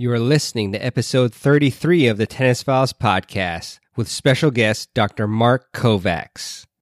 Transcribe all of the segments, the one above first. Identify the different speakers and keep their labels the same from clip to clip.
Speaker 1: You are listening to episode 33 of the Tennis Files podcast with special guest Dr. Mark Kovacs.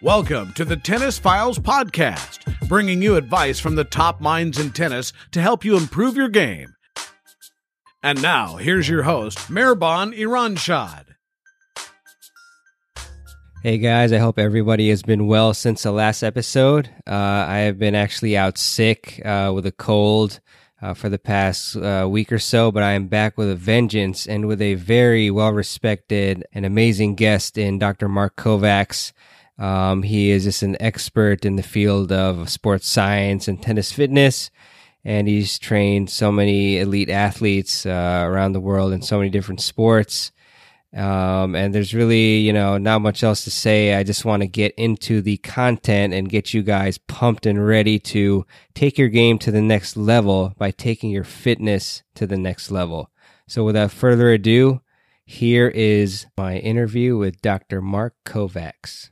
Speaker 2: Welcome to the Tennis Files Podcast, bringing you advice from the top minds in tennis to help you improve your game. And now, here's your host, Mehrban Iranshad.
Speaker 1: Hey guys, I hope everybody has been well since the last episode. Uh, I have been actually out sick uh, with a cold uh, for the past uh, week or so, but I am back with a vengeance and with a very well respected and amazing guest in Dr. Mark Kovacs. Um, he is just an expert in the field of sports science and tennis fitness, and he's trained so many elite athletes uh, around the world in so many different sports. Um, and there's really, you know, not much else to say. I just want to get into the content and get you guys pumped and ready to take your game to the next level by taking your fitness to the next level. So without further ado, here is my interview with Dr. Mark Kovacs.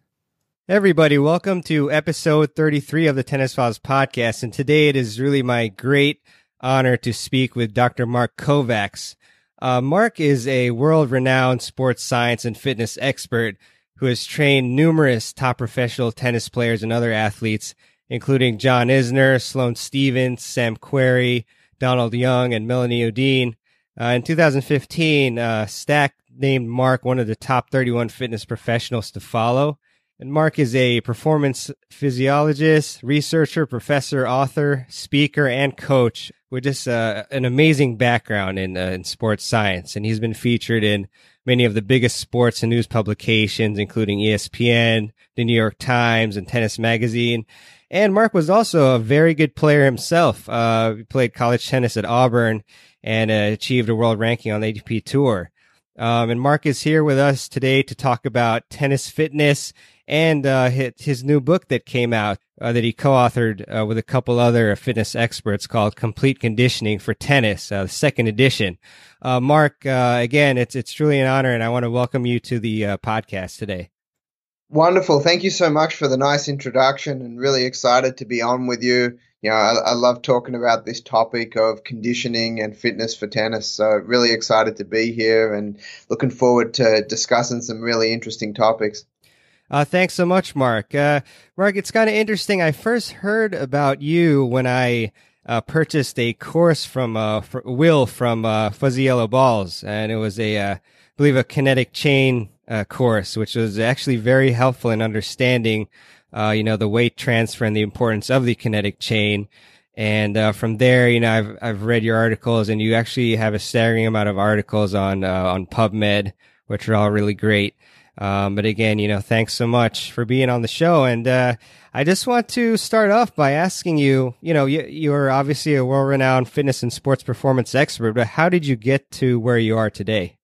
Speaker 1: Everybody, welcome to episode 33 of the Tennis Files podcast. And today it is really my great honor to speak with Dr. Mark Kovacs. Uh, Mark is a world renowned sports science and fitness expert who has trained numerous top professional tennis players and other athletes, including John Isner, Sloane Stevens, Sam Querrey, Donald Young, and Melanie Oudin. Uh, in 2015, uh, Stack named Mark one of the top 31 fitness professionals to follow. And Mark is a performance physiologist, researcher, professor, author, speaker, and coach with just uh, an amazing background in, uh, in sports science. And he's been featured in many of the biggest sports and news publications, including ESPN, the New York Times, and Tennis Magazine. And Mark was also a very good player himself. Uh, he played college tennis at Auburn and uh, achieved a world ranking on the ATP Tour. Um, and Mark is here with us today to talk about tennis fitness and uh, his new book that came out uh, that he co-authored uh, with a couple other fitness experts called "Complete Conditioning for Tennis," uh, the second edition. Uh, Mark, uh, again, it's it's truly an honor, and I want to welcome you to the podcast today.
Speaker 3: Wonderful. Thank you so much for the nice introduction, and really excited to be on with you. You know, I, I love talking about this topic of conditioning and fitness for tennis. So, really excited to be here, and looking forward to discussing some really interesting topics.
Speaker 1: Uh, thanks so much, Mark. Uh, Mark, it's kind of interesting. I first heard about you when I uh, purchased a course from uh, Will from uh, Fuzzy Yellow Balls, and it was a, uh, I believe, a kinetic chain uh, course, which was actually very helpful in understanding, you know, the weight transfer and the importance of the kinetic chain. And from there, you know, I've I've read your articles, and you actually have a staggering amount of articles on on PubMed, which are all really great. Um, but again, you know, thanks so much for being on the show. And uh, I just want to start off by asking you, you know, you, you're obviously a world renowned fitness and sports performance expert, but how did you get to where you are today?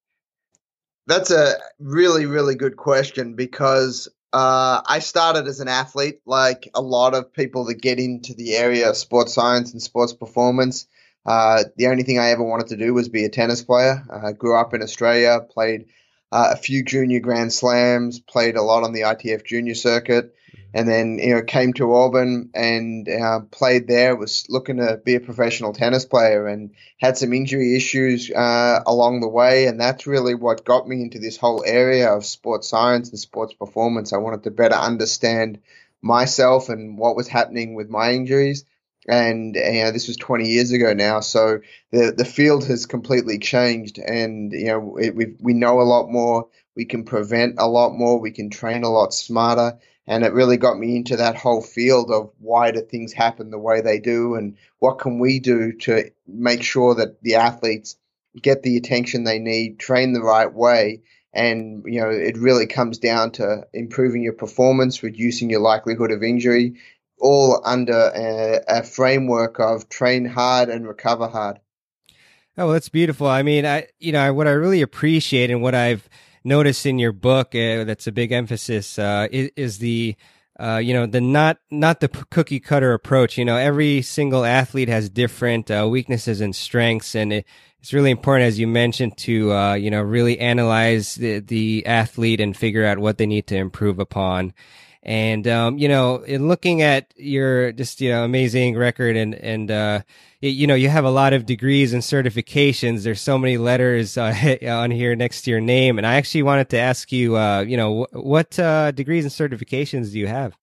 Speaker 3: That's a really, really good question because uh, I started as an athlete, like a lot of people that get into the area of sports science and sports performance. Uh, the only thing I ever wanted to do was be a tennis player. I grew up in Australia, played uh, a few junior Grand Slams, played a lot on the ITF junior circuit, mm-hmm. and then you know came to Auburn and uh, played there. Was looking to be a professional tennis player and had some injury issues uh, along the way, and that's really what got me into this whole area of sports science and sports performance. I wanted to better understand myself and what was happening with my injuries and you know this was 20 years ago now so the the field has completely changed. And you know it, we we know a lot more. We can prevent a lot more. We can train a lot smarter. And it really got me into that whole field of why do things happen the way they do? And what can we do to make sure that the athletes get the attention they need train the right way? And you know it really comes down to improving your performance reducing your likelihood of injury all under a, a framework of train hard and recover hard.
Speaker 1: Oh, well, that's beautiful. I mean, I you know what I really appreciate and what I've noticed in your book uh, that's a big emphasis uh, is, is, the uh, you know the not not the cookie cutter approach. You know, every single athlete has different uh, weaknesses and strengths, and it, it's really important, as you mentioned, to uh, you know really analyze the, the athlete and figure out what they need to improve upon. And um, you know, in looking at your just you know amazing record and and uh, you know you have a lot of degrees and certifications. There's so many letters uh, on here next to your name, and I actually wanted to ask you, uh, you know, wh- what uh, degrees and certifications do you have?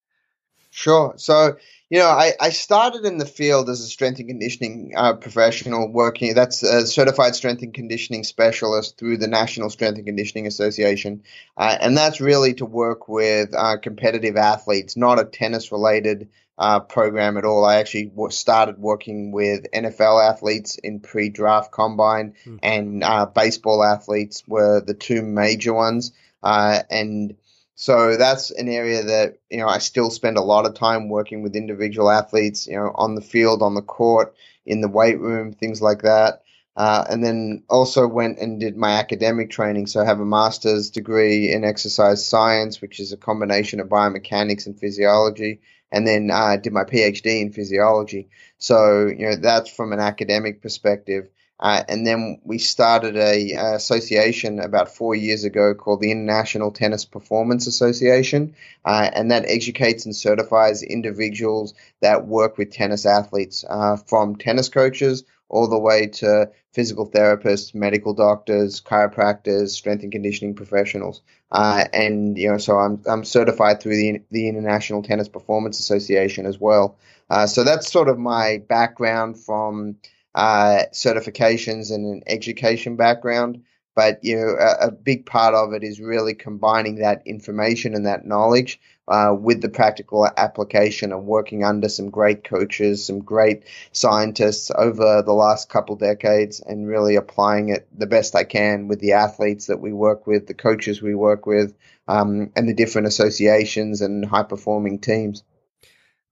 Speaker 3: Sure. So you know, I, I started in the field as a strength and conditioning uh, professional working, that's a certified strength and conditioning specialist through the National Strength and Conditioning Association. Uh, and that's really to work with uh, competitive athletes, not a tennis related uh, program at all. I actually w- started working with NFL athletes in pre draft combine, mm. and uh, baseball athletes were the two major ones. Uh, and so that's an area that you know I still spend a lot of time working with individual athletes, you know, on the field, on the court, in the weight room, things like that. Uh, and then also went and did my academic training. So I have a master's degree in exercise science, which is a combination of biomechanics and physiology, and then uh, did my PhD in physiology. So you know that's from an academic perspective. Uh, and then we started a, a, association about four years ago called the International Tennis Performance Association, uh, and that educates and certifies individuals that work with tennis athletes, uh, from tennis coaches all the way to physical therapists, medical doctors, chiropractors, strength and conditioning professionals. Uh, and you know, so I'm I'm certified through the the International Tennis Performance Association as well. Uh, so that's sort of my background from uh, certifications and an education background. But you know, a, a, big part of it is really combining that information and that knowledge uh, with the practical application and working under some great coaches, some great scientists over the last couple decades, and really applying it the best I can with the athletes that we work with, the coaches we work with, um, and the different associations and high performing teams.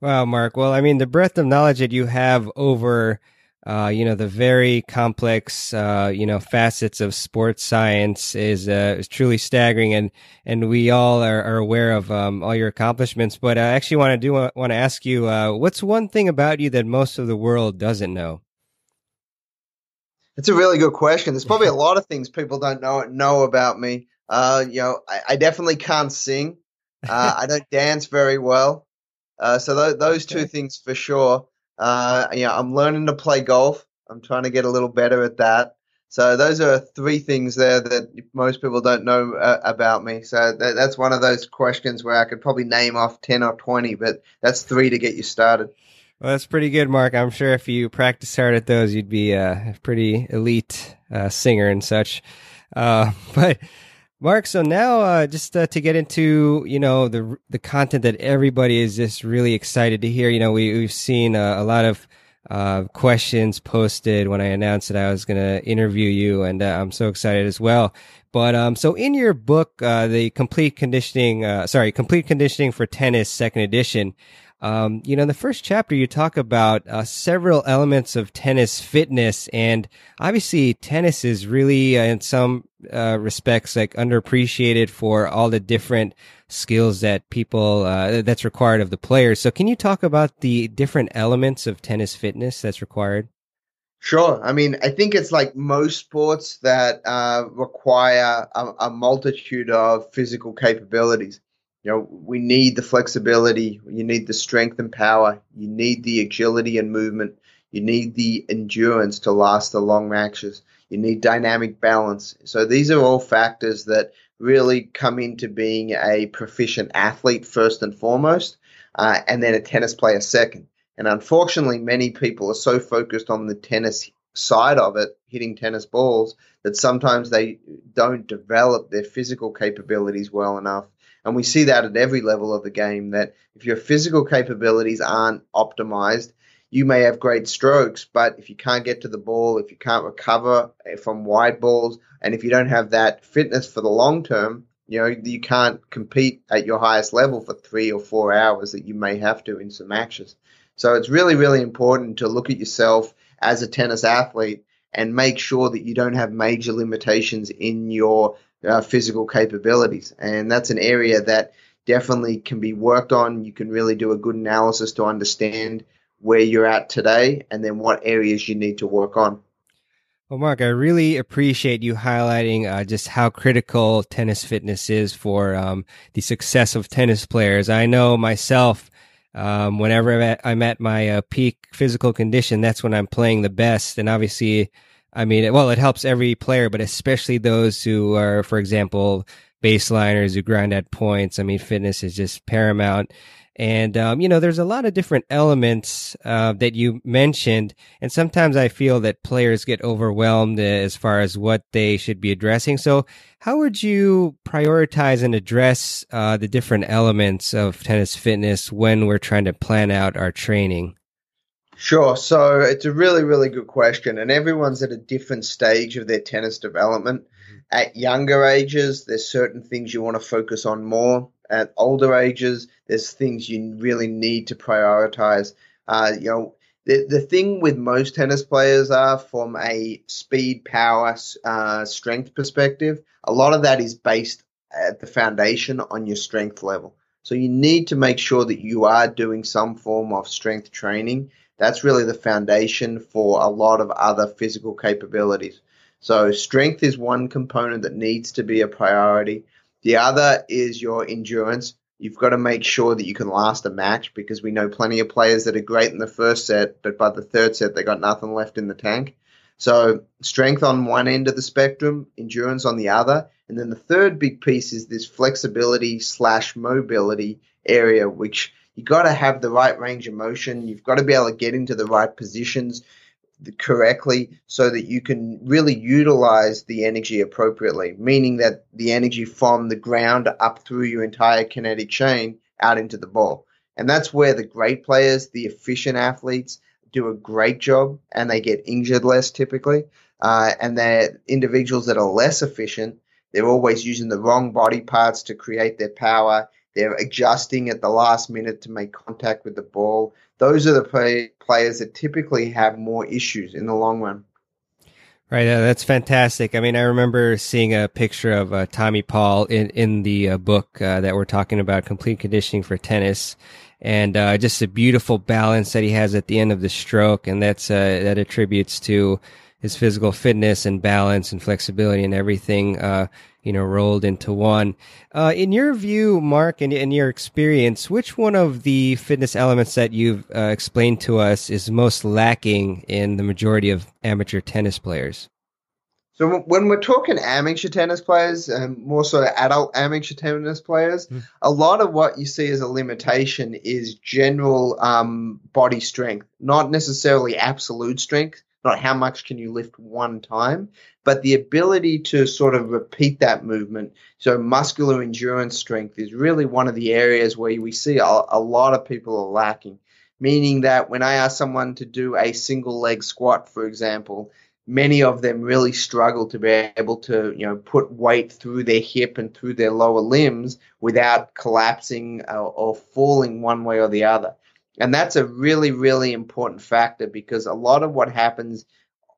Speaker 1: Wow, Mark. Well, I mean, the breadth of knowledge that you have over uh, you know, the very complex, uh, you know, facets of sports science is, uh, is truly staggering. And, and we all are, are aware of, um, all your accomplishments. But I actually want to do want to ask you, uh, what's one thing about you that most of the world doesn't know?
Speaker 3: It's a really good question. There's probably a lot of things people don't know know about me. Uh, you know, I, I definitely can't sing. Uh, I don't dance very well. Uh, so th- those okay. two things for sure. Uh, I'm learning to play golf. I'm trying to get a little better at that. So those are three things there that most people don't know uh, about me. So that, that's one of those questions where I could probably name off 10 or 20, but that's three to get you started.
Speaker 1: Well, that's pretty good, Mark. I'm sure if you practice hard at those, you'd be a pretty elite uh, singer and such. Uh, but Mark, so now uh, just uh, to get into you know the the content that everybody is just really excited to hear. You know, we we've seen a lot of uh, questions posted when I announced that I was going to interview you, and uh, I'm so excited as well. But um, so in your book, uh, the complete conditioning, uh sorry, complete conditioning for tennis, second edition. Um, you know, in the first chapter, you talk about uh, several elements of tennis fitness, and obviously, tennis is really, uh, in some uh, respects, like underappreciated for all the different skills that people uh, that's required of the players. So, can you talk about the different elements of tennis fitness that's required?
Speaker 3: Sure. I mean, I think it's like most sports that uh, require a, a multitude of physical capabilities. You know, we need the flexibility, you need the strength and power, you need the agility and movement, you need the endurance to last the long matches, you need dynamic balance. So these are all factors that really come into being a proficient athlete first and foremost, uh, and then a tennis player second. And unfortunately, many people are so focused on the tennis side of it, hitting tennis balls, that sometimes they don't develop their physical capabilities well enough and we see that at every level of the game that if your physical capabilities aren't optimized, you may have great strokes, but if you can't get to the ball, if you can't recover eh, from wide balls, and if you don't have that fitness for the long term, you know, you can't compete at your highest level for three or four hours that you may have to in some matches. So it's really, really important to look at yourself as a tennis athlete and make sure that you don't have major limitations in your uh, physical capabilities. And that's an area that definitely can be worked on. You can really do a good analysis to understand where you're at today and then what areas you need to work on.
Speaker 1: Well, Mark, I really appreciate you highlighting uh, just how critical tennis fitness is for um, the success of tennis players. I know myself, um, whenever I'm at, I'm at my uh, peak physical condition, that's when I'm playing the best. And obviously, I mean, well, it helps every player, but especially those who are, for example, baseliners who grind at points. I mean, fitness is just paramount. And, um, you know, there's a lot of different elements uh, that you mentioned. And sometimes I feel that players get overwhelmed as far as what they should be addressing. So, how would you prioritize and address uh, the different elements of tennis fitness when we're trying to plan out our training?
Speaker 3: Sure. So, it's a really, really good question. And everyone's at a different stage of their tennis development. Mm-hmm. At younger ages, there's certain things you want to focus on more at older ages, there's things you really need to prioritize. Uh, you know, the, the thing with most tennis players are from a speed, power, uh, strength perspective, a lot of that is based at the foundation on your strength level. So you need to make sure that you are doing some form of strength training. That's really the foundation for a lot of other physical capabilities. So strength is one component that needs to be a priority. The other is your endurance. You've got to make sure that you can last a match because we know plenty of players that are great in the first set, but by the third set, they got nothing left in the tank. So, strength on one end of the spectrum, endurance on the other. And then the third big piece is this flexibility slash mobility area, which you got to have the right range of motion. You've got to be able to get into the right positions correctly so that you can really utilize the energy appropriately, meaning that the energy from the ground up through your entire kinetic chain out into the ball. And that's where the great players, the efficient athletes, do a great job and they get injured less typically. Uh, and they're individuals that are less efficient. They're always using the wrong body parts to create their power. They're adjusting at the last minute to make contact with the ball those are the play, players that typically have more issues in the long run.
Speaker 1: Right, uh, that's fantastic. I mean, I remember seeing a picture of uh, Tommy Paul in in the uh, book uh, that we're talking about, complete conditioning for tennis, and uh, just a beautiful balance that he has at the end of the stroke, and that's uh, that attributes to his physical fitness and balance and flexibility and everything you know, rolled into one. Uh, in your view, Mark, and in your experience, which one of the fitness elements that you've uh, explained to us is most lacking in the majority of amateur tennis players?
Speaker 3: So when we're talking amateur tennis players, and more so adult amateur tennis players, mm. a lot of what you see as a limitation is general um, body strength, not necessarily absolute strength not how much can you lift one time, but the ability to sort of repeat that movement. So muscular endurance strength is really one of the areas where we see a, a lot of people are lacking. Meaning that when I ask someone to do a single leg squat, for example, many of them really struggle to be able to, you know, put weight through their hip and through their lower limbs without collapsing or, or falling one way or the other. And that's a really, really important factor because a lot of what happens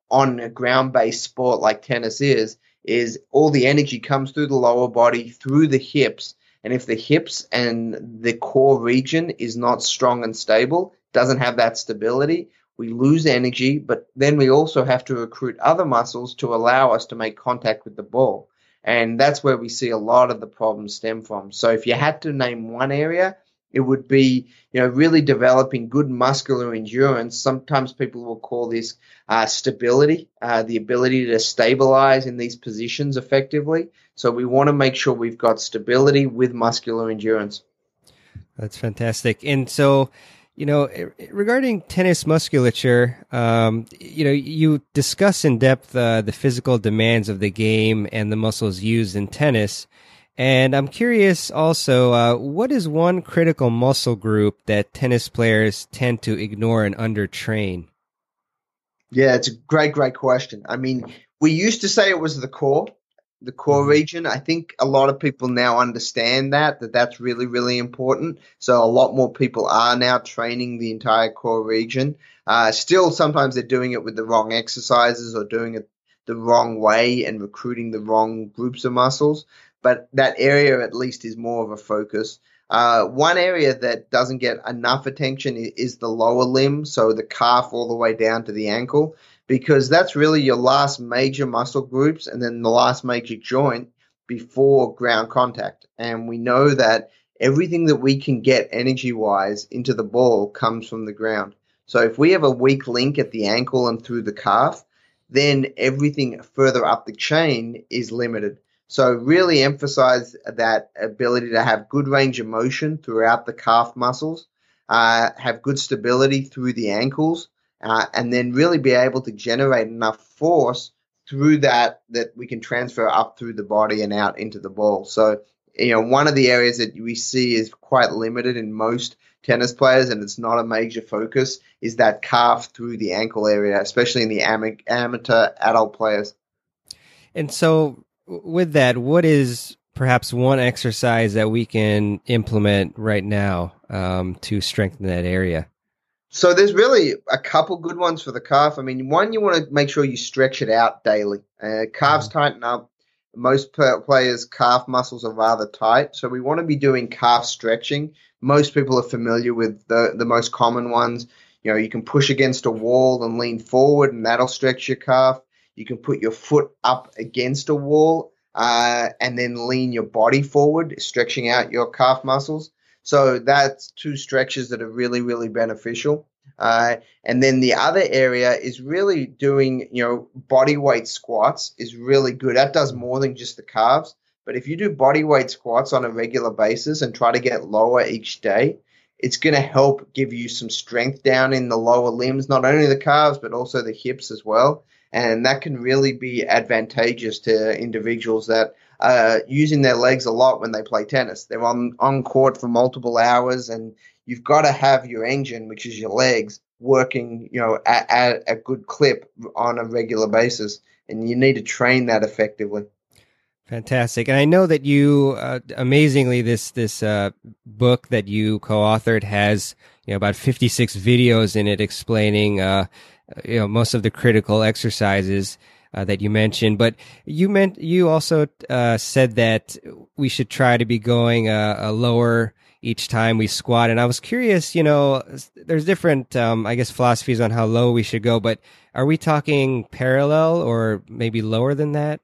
Speaker 3: on a ground based sport like tennis is, is all the energy comes through the lower body, through the hips. And if the hips and the core region is not strong and stable, doesn't have that stability, we lose energy, but then we also have to recruit other muscles to allow us to make contact with the ball. And that's where we see a lot of the problems stem from. So if you had to name one area, it would be, you know, really developing good muscular endurance. Sometimes people will call this uh, stability, uh, the ability to stabilize in these positions effectively. So we want to make sure we've got stability with muscular endurance.
Speaker 1: That's fantastic. And so, you know, regarding tennis musculature, um, you know, you discuss in depth uh, the physical demands of the game and the muscles used in tennis. And I'm curious also, uh, what is one critical muscle group that tennis players tend to ignore and undertrain?
Speaker 3: Yeah, it's a great, great question. I mean, we used to say it was the core, the core mm-hmm. region. I think a lot of people now understand that, that that's really, really important. So a lot more people are now training the entire core region. Uh, still, sometimes they're doing it with the wrong exercises or doing it the wrong way and recruiting the wrong groups of muscles. But that area at least is more of a focus. Uh, one area that doesn't get enough attention is the lower limb, so the calf all the way down to the ankle, because that's really your last major muscle groups and then the last major joint before ground contact. And we know that everything that we can get energy wise into the ball comes from the ground. So if we have a weak link at the ankle and through the calf, then everything further up the chain is limited. So really emphasize that ability to have good range of motion throughout the calf muscles, uh, have good stability through the ankles, uh, and then really be able to generate enough force through that that we can transfer up through the body and out into the ball. So you know one of the areas that we see is quite limited in most tennis players, and it's not a major focus, is that calf through the ankle area, especially in the amateur adult players.
Speaker 1: And so with that, what is perhaps one exercise that we can implement right now um, to strengthen that area?
Speaker 3: So there's really a couple good ones for the calf. I mean, one you want to make sure you stretch it out daily. Uh, calves mm-hmm. tighten up. Most players' calf muscles are rather tight, so we want to be doing calf stretching. Most people are familiar with the the most common ones. You know, you can push against a wall and lean forward, and that'll stretch your calf. You can put your foot up against a wall uh, and then lean your body forward, stretching out your calf muscles. So that's two stretches that are really, really beneficial. Uh, and then the other area is really doing, you know, body weight squats is really good. That does more than just the calves. But if you do body weight squats on a regular basis and try to get lower each day, it's going to help give you some strength down in the lower limbs, not only the calves, but also the hips as well and that can really be advantageous to individuals that are using their legs a lot when they play tennis. They're on on court for multiple hours, and you've got to have your engine, which is your legs, working, you know, at, at a good clip on a regular basis, and you need to train that effectively.
Speaker 1: Fantastic, and I know that you uh, amazingly this this uh, book that you co-authored has you know about fifty six videos in it explaining uh, you know most of the critical exercises uh, that you mentioned. But you meant you also uh, said that we should try to be going a, a, lower each time we squat. And I was curious, you know, there's different, um, I guess, philosophies on how low we should go. But are we talking parallel or maybe lower than that?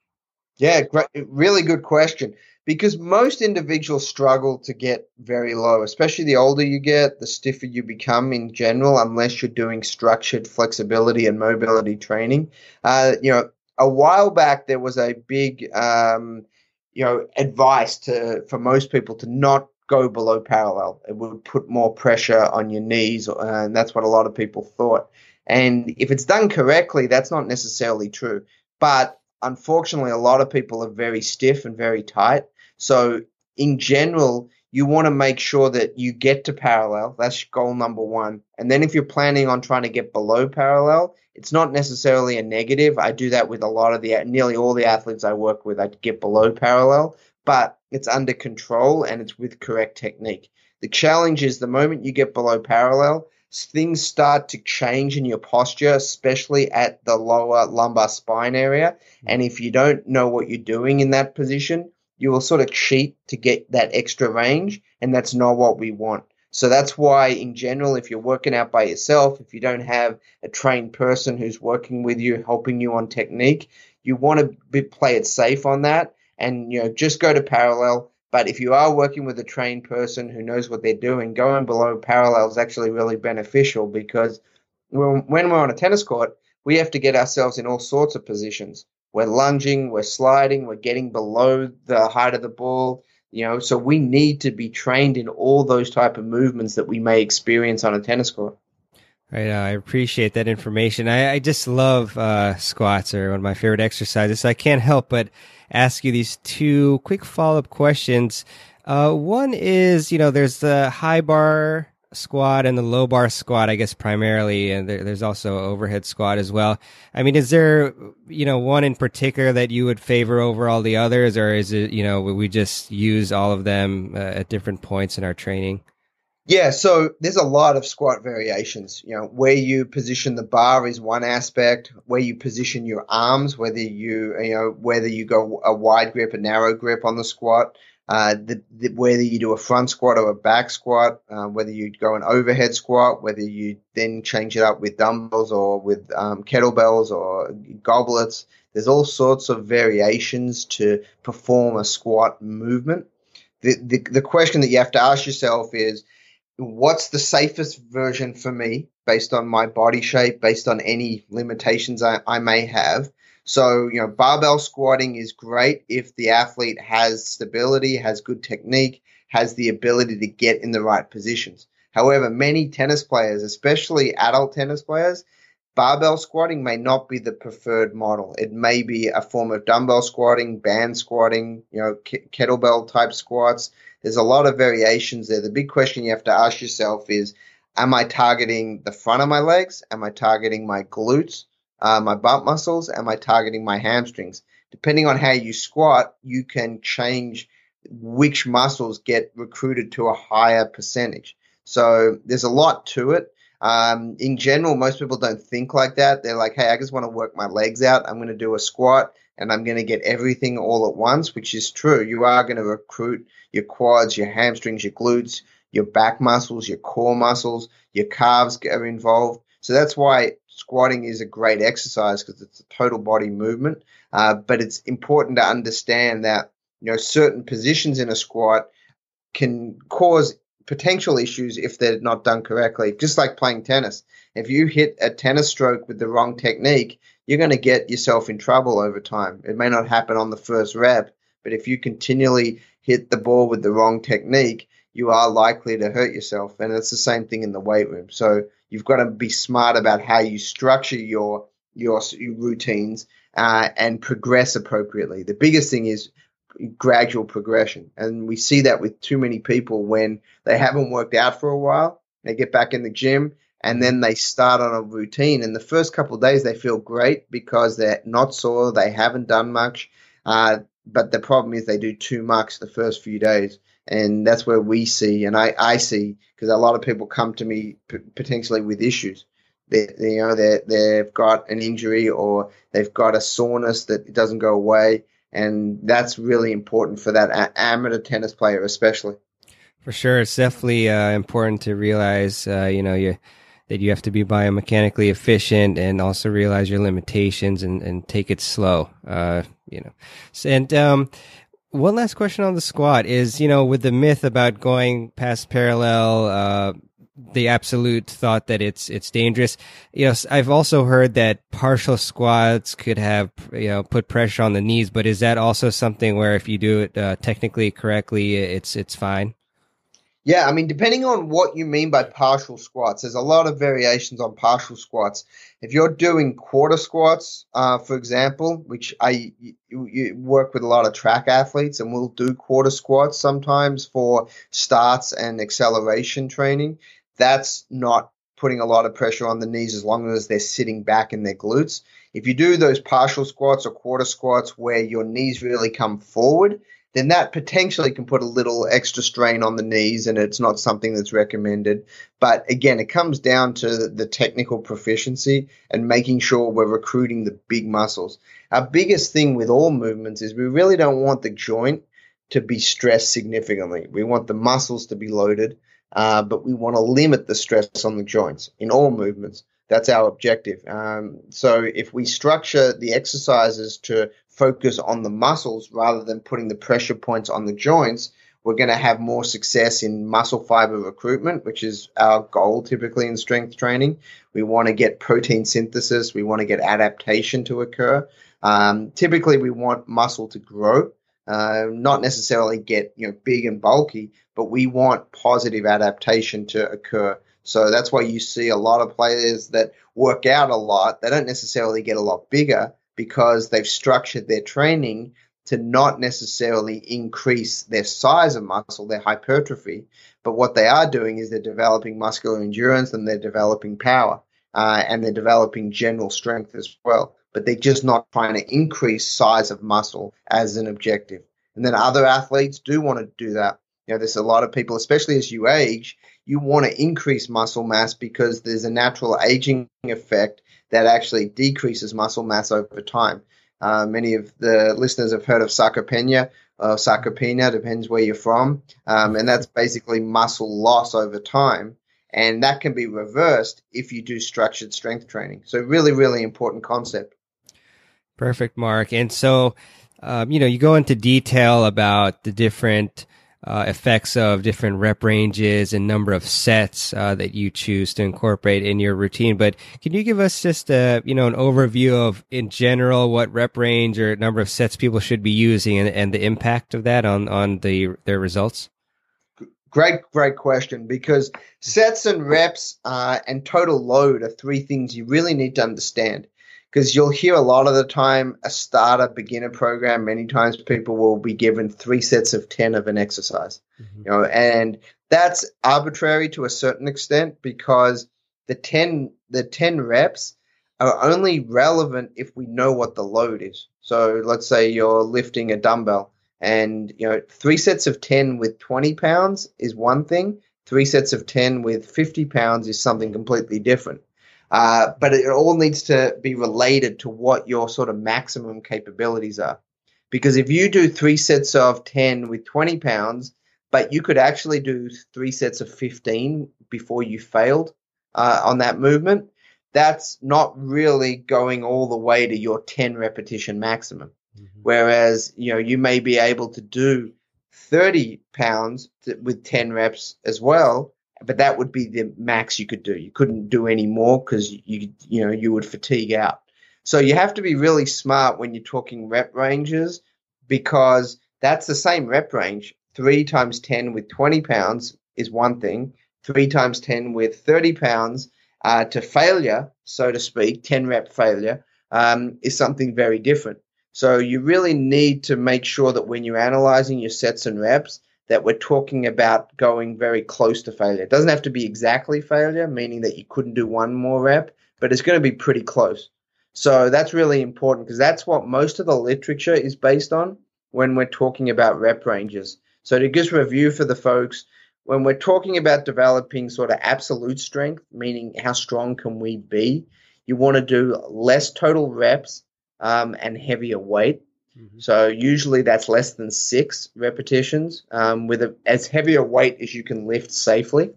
Speaker 3: Yeah, really good question because most individuals struggle to get very low, especially the older you get, the stiffer you become in general, unless you're doing structured flexibility and mobility training. Uh, you know, a while back there was a big, um, you know, advice to for most people to not go below parallel. It would put more pressure on your knees, uh, and that's what a lot of people thought. And if it's done correctly, that's not necessarily true. But unfortunately, a lot of people are very stiff and very tight. So in general, you want to make sure that you get to parallel. That's goal number one. And then if you're planning on trying to get below parallel, it's not necessarily a negative. I do that with a lot of the nearly all the athletes I work with. I get below parallel, but it's under control and it's with correct technique. The challenge is the moment you get below parallel, things start to change in your posture, especially at the lower lumbar spine area. Hmm. And if you don't know what you're doing in that position, you will sort of cheat to get that extra range, and that's not what we want. So that's why, in general, if you're working out by yourself, if you don't have a trained person who's working with you, helping you on technique, you want to be, play it safe on that, and you know just go to parallel. But if you are working with a trained person who knows what they're doing, going below parallel is actually really beneficial because when we're on a tennis court, we have to get ourselves in all sorts of positions we're lunging, we're sliding, we're getting below the height of the ball. You know, so we need to be trained in all those type of movements that we may experience on a tennis court.
Speaker 1: Right, uh, I appreciate that information. I, I just love uh, squats, are one of my favorite exercises. So I can't help but ask you these two quick follow up questions. Uh, one is, you know, there's the high bar squat and the low bar squat, I guess primarily, and there, there's also overhead squat as well. I mean, is there you know one in particular that you would favor over all the others, or is it you know we just use all of them uh, at different points in our training?
Speaker 3: Yeah, so there's a lot of squat variations. You know, where you position the bar is one aspect. Where you position your arms, whether you you know whether you go a wide grip, a narrow grip on the squat, uh, the, the, whether you do a front squat or a back squat, uh, whether you go an overhead squat, whether you then change it up with dumbbells or with um, kettlebells or goblets. There's all sorts of variations to perform a squat movement. The, the, the question that you have to ask yourself is what's the safest version for me based on my body shape, based on any limitations I, I may have. So, you know, barbell squatting is great if the athlete has stability, has good technique, has the ability to get in the right positions. However, many tennis players, especially adult tennis players, barbell squatting may not be the preferred model. It may be a form of dumbbell squatting, band squatting, you know, kettlebell type squats. There's a lot of variations there. The big question you have to ask yourself is Am I targeting the front of my legs? Am I targeting my glutes, uh, my butt muscles? Am I targeting my hamstrings? Depending on how you squat, you can change which muscles get recruited to a higher percentage. So there's a lot to it. Um, in general, most people don't think like that. They're like, hey, I just want to work my legs out. I'm going to do a squat and I'm going to get everything all at once, which is true. You are going to recruit your quads, your hamstrings, your glutes, your back muscles, your core muscles, your calves are involved. So that's why squatting is a great exercise because it's a total body movement. Uh, but it's important to understand that you know certain positions in a squat can cause potential issues if they're not done correctly. Just like playing tennis, if you hit a tennis stroke with the wrong technique, you're going to get yourself in trouble over time. It may not happen on the first rep, but if you continually hit the ball with the wrong technique, you are likely to hurt yourself. And it's the same thing in the weight room. So you've got to be smart about how you structure your your, routines uh, and progress appropriately. The biggest thing is gradual progression, and we see that with too many people when they haven't worked out for a while. They get back in the gym and then they start on a routine. And the first couple of days they feel great because they're not sore, they haven't done much. Uh, but the problem is they do too much the first few days, and that's where we see, and I, I see, because a lot of people come to me p- potentially with issues. They, you know, they they've got an injury or they've got a soreness that doesn't go away, and that's really important for that amateur tennis player, especially.
Speaker 1: For sure, it's definitely uh, important to realize, uh, you know, you that you have to be biomechanically efficient and also realize your limitations and, and take it slow. Uh, you know, and um, one last question on the squat is, you know, with the myth about going past parallel, uh, the absolute thought that it's it's dangerous. You know, I've also heard that partial squats could have you know put pressure on the knees, but is that also something where if you do it uh, technically correctly, it's it's fine?
Speaker 3: Yeah, I mean, depending on what you mean by partial squats, there's a lot of variations on partial squats. If you're doing quarter squats, uh, for example, which I you, you work with a lot of track athletes, and we'll do quarter squats sometimes for starts and acceleration training. That's not putting a lot of pressure on the knees as long as they're sitting back in their glutes. If you do those partial squats or quarter squats where your knees really come forward, then that potentially can put a little extra strain on the knees and it's not something that's recommended. But again, it comes down to the technical proficiency and making sure we're recruiting the big muscles. Our biggest thing with all movements is we really don't want the joint to be stressed significantly. We want the muscles to be loaded, uh, but we want to limit the stress on the joints in all movements. That's our objective. Um, so if we structure the exercises to focus on the muscles rather than putting the pressure points on the joints, we're going to have more success in muscle fiber recruitment, which is our goal typically in strength training. We want to get protein synthesis, we want to get adaptation to occur. Um, typically, we want muscle to grow, uh, not necessarily get you know big and bulky, but we want positive adaptation to occur. So that's why you see a lot of players that work out a lot. They don't necessarily get a lot bigger, because they've structured their training to not necessarily increase their size of muscle, their hypertrophy, but what they are doing is they're developing muscular endurance and they're developing power uh, and they're developing general strength as well. But they're just not trying to increase size of muscle as an objective. And then other athletes do want to do that. You know, there's a lot of people, especially as you age, you want to increase muscle mass because there's a natural aging effect that actually decreases muscle mass over time. Uh, many of the listeners have heard of sarcopenia or sarcopenia, depends where you're from. Um, and that's basically muscle loss over time. And that can be reversed if you do structured strength training. So, really, really important concept.
Speaker 1: Perfect, Mark. And so, um, you know, you go into detail about the different uh, effects of different rep ranges and number of sets uh, that you choose to incorporate in your routine. But can you give us just a you know an overview of in general what rep range or number of sets people should be using and, and the impact of that on on the their results?
Speaker 3: Great, great question. Because sets and reps uh, and total load are three things you really need to understand because you'll hear a lot of the time a starter beginner program many times people will be given three sets of 10 of an exercise mm-hmm. you know and that's arbitrary to a certain extent because the 10 the 10 reps are only relevant if we know what the load is so let's say you're lifting a dumbbell and you know three sets of 10 with 20 pounds is one thing three sets of 10 with 50 pounds is something completely different uh, but it all needs to be related to what your sort of maximum capabilities are. Because if you do three sets of 10 with 20 pounds, but you could actually do three sets of 15 before you failed uh, on that movement, that's not really going all the way to your 10 repetition maximum. Mm-hmm. Whereas, you know, you may be able to do 30 pounds with 10 reps as well, but that would be the max you could do. You couldn't do any more because you you know you would fatigue out. So you have to be really smart when you're talking rep ranges because that's the same rep range. Three times ten with twenty pounds is one thing. Three times ten with thirty pounds uh, to failure, so to speak, ten rep failure um, is something very different. So you really need to make sure that when you're analyzing your sets and reps, that we're talking about going very close to failure. It doesn't have to be exactly failure, meaning that you couldn't do one more rep, but it's going to be pretty close. So that's really important because that's what most of the literature is based on when we're talking about rep ranges. So to just review for the folks, when we're talking about developing sort of absolute strength, meaning how strong can we be, you want to do less total reps um, and heavier weight. Mm-hmm. So usually that's less than six repetitions um, with a, as heavy a weight as you can lift safely.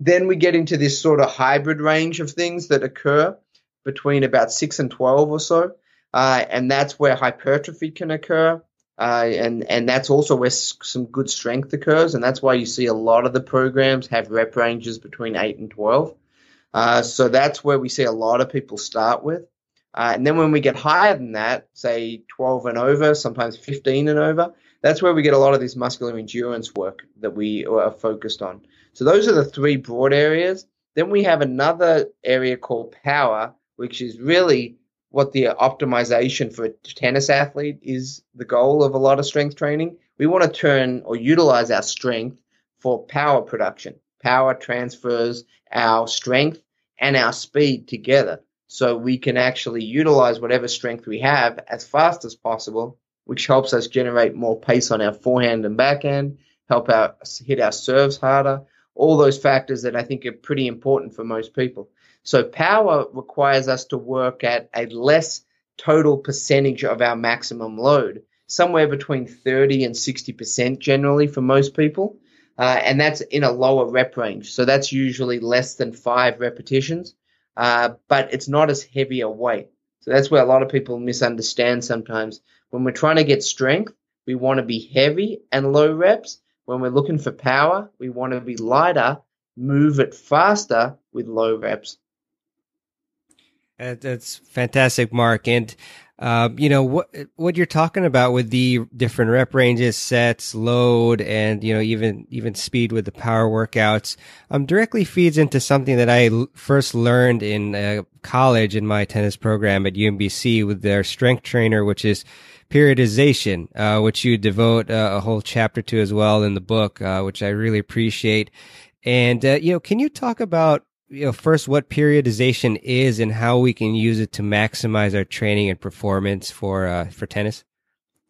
Speaker 3: Then we get into this sort of hybrid range of things that occur between about six and 12 or so. Uh, and that's where hypertrophy can occur. Uh, and, and that's also where some good strength occurs. And that's why you see a lot of the programs have rep ranges between 8 and 12. Uh, so that's where we see a lot of people start with. Uh, and then when we get higher than that, say 12 and over, sometimes 15 and over, that's where we get a lot of this muscular endurance work that we are focused on. So those are the three broad areas. Then we have another area called power, which is really what the optimization for a tennis athlete is the goal of a lot of strength training. We want to turn or utilize our strength for power production. Power transfers our strength and our speed together so we can actually utilize whatever strength we have as fast as possible, which helps us generate more pace on our forehand and backhand, help us hit our serves harder, all those factors that I think are pretty important for most people. So power requires us to work at a less total percentage of our maximum load, somewhere between 30 and 60% generally for most people. Uh, and that's in a lower rep range. So that's usually less than five repetitions uh, but it's not as heavy a weight. So that's where a lot of people misunderstand sometimes. When we're trying to get strength, we want to be heavy and low reps. When we're looking for power, we want to be lighter, move it faster with low reps.
Speaker 1: That's fantastic, Mark. And uh, you know what what you're talking about with the different rep ranges, sets, load, and you know even even speed with the power workouts, um, directly feeds into something that I l- first learned in uh, college in my tennis program at UMBC with their strength trainer, which is periodization, uh, which you devote uh, a whole chapter to as well in the book, uh, which I really appreciate. And uh, you know, can you talk about you know, first what periodization is and how we can use it to maximize our training and performance for uh, for tennis?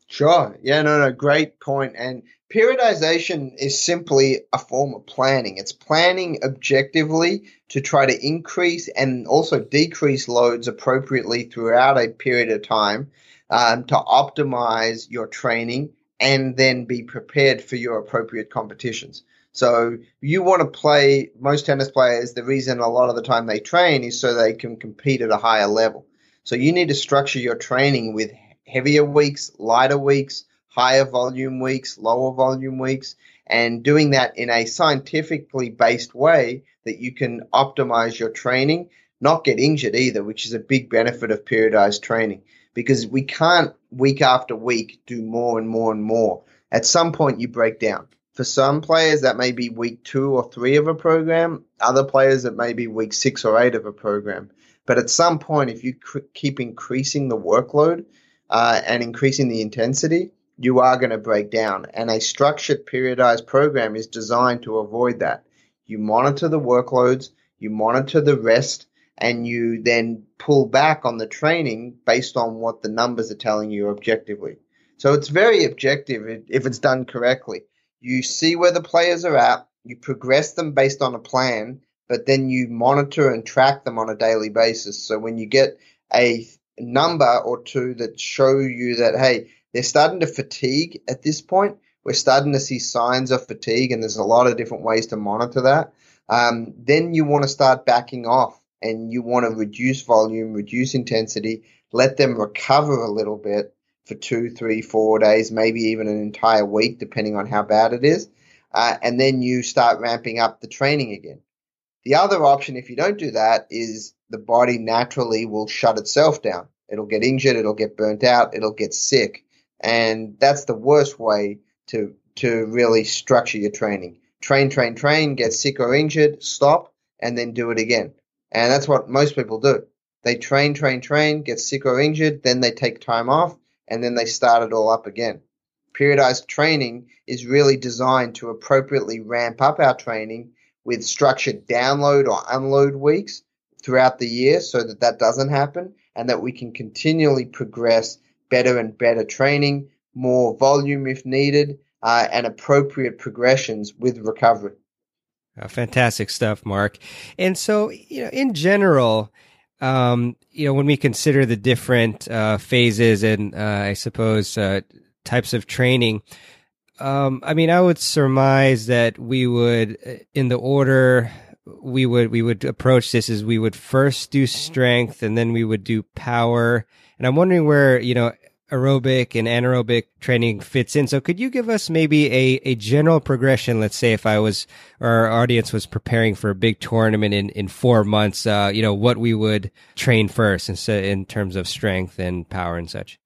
Speaker 3: Sure. Yeah, no, no, great point. And periodization is simply a form of planning. It's planning objectively to try to increase and also decrease loads appropriately throughout a period of time um, to optimize your training and then be prepared for your appropriate competitions. So you want to play most tennis players. The reason a lot of the time they train is so they can compete at a higher level. So you need to structure your training with heavier weeks, lighter weeks, higher volume weeks, lower volume weeks, and doing that in a scientifically based way that you can optimize your training, not get injured either, which is a big benefit of periodized training because we can't week after week do more and more and more. At some point, you break down. For some players, that may be week two or three of a program. Other players, it may be week six or eight of a program. But at some point, if you cr- keep increasing the workload, uh, and increasing the intensity, you are going to break down. And a structured periodized program is designed to avoid that. You monitor the workloads, you monitor the rest, and you then pull back on the training based on what the numbers are telling you objectively. So it's very objective if it's done correctly. You see where the players are at, you progress them based on a plan, but then you monitor and track them on a daily basis. So when you get a number or two that show you that, hey, they're starting to fatigue at this point. We're starting to see signs of fatigue, and there's a lot of different ways to monitor that. Um, then you want to start backing off and you want to reduce volume, reduce intensity, let them recover a little bit for two, three, four days, maybe even an entire week, depending on how bad it is. Uh, and then you start ramping up the training again. The other option, if you don't do that, is the body naturally will shut itself down. It'll get injured, it'll get burnt out, it'll get sick. And that's the worst way to to really structure your training. Train, train, train, get sick or injured, stop, and then do it again. And that's what most people do. They train, train, train, get sick or injured, then they take time off, and then they start it all up again. Periodized training is really designed to appropriately ramp up our training with structured download or unload weeks throughout the year so that that doesn't happen and that we can continually progress better and better training, more volume if needed, uh, and appropriate progressions with recovery.
Speaker 1: Uh, fantastic stuff, Mark. And so, you know, in general, um, you know, when we consider the different uh, phases and uh, I suppose uh, types of training, um, I mean, I would surmise that we would, uh, in the order we would we would approach this is we would first do strength and then we would do power. And i'm wondering where you know aerobic and anaerobic training fits in. So could you give us maybe a, a general progression? Let's say if i was or our audience was preparing for a big tournament in, in four months uh, you know what we would train first in, in terms of strength and power and such.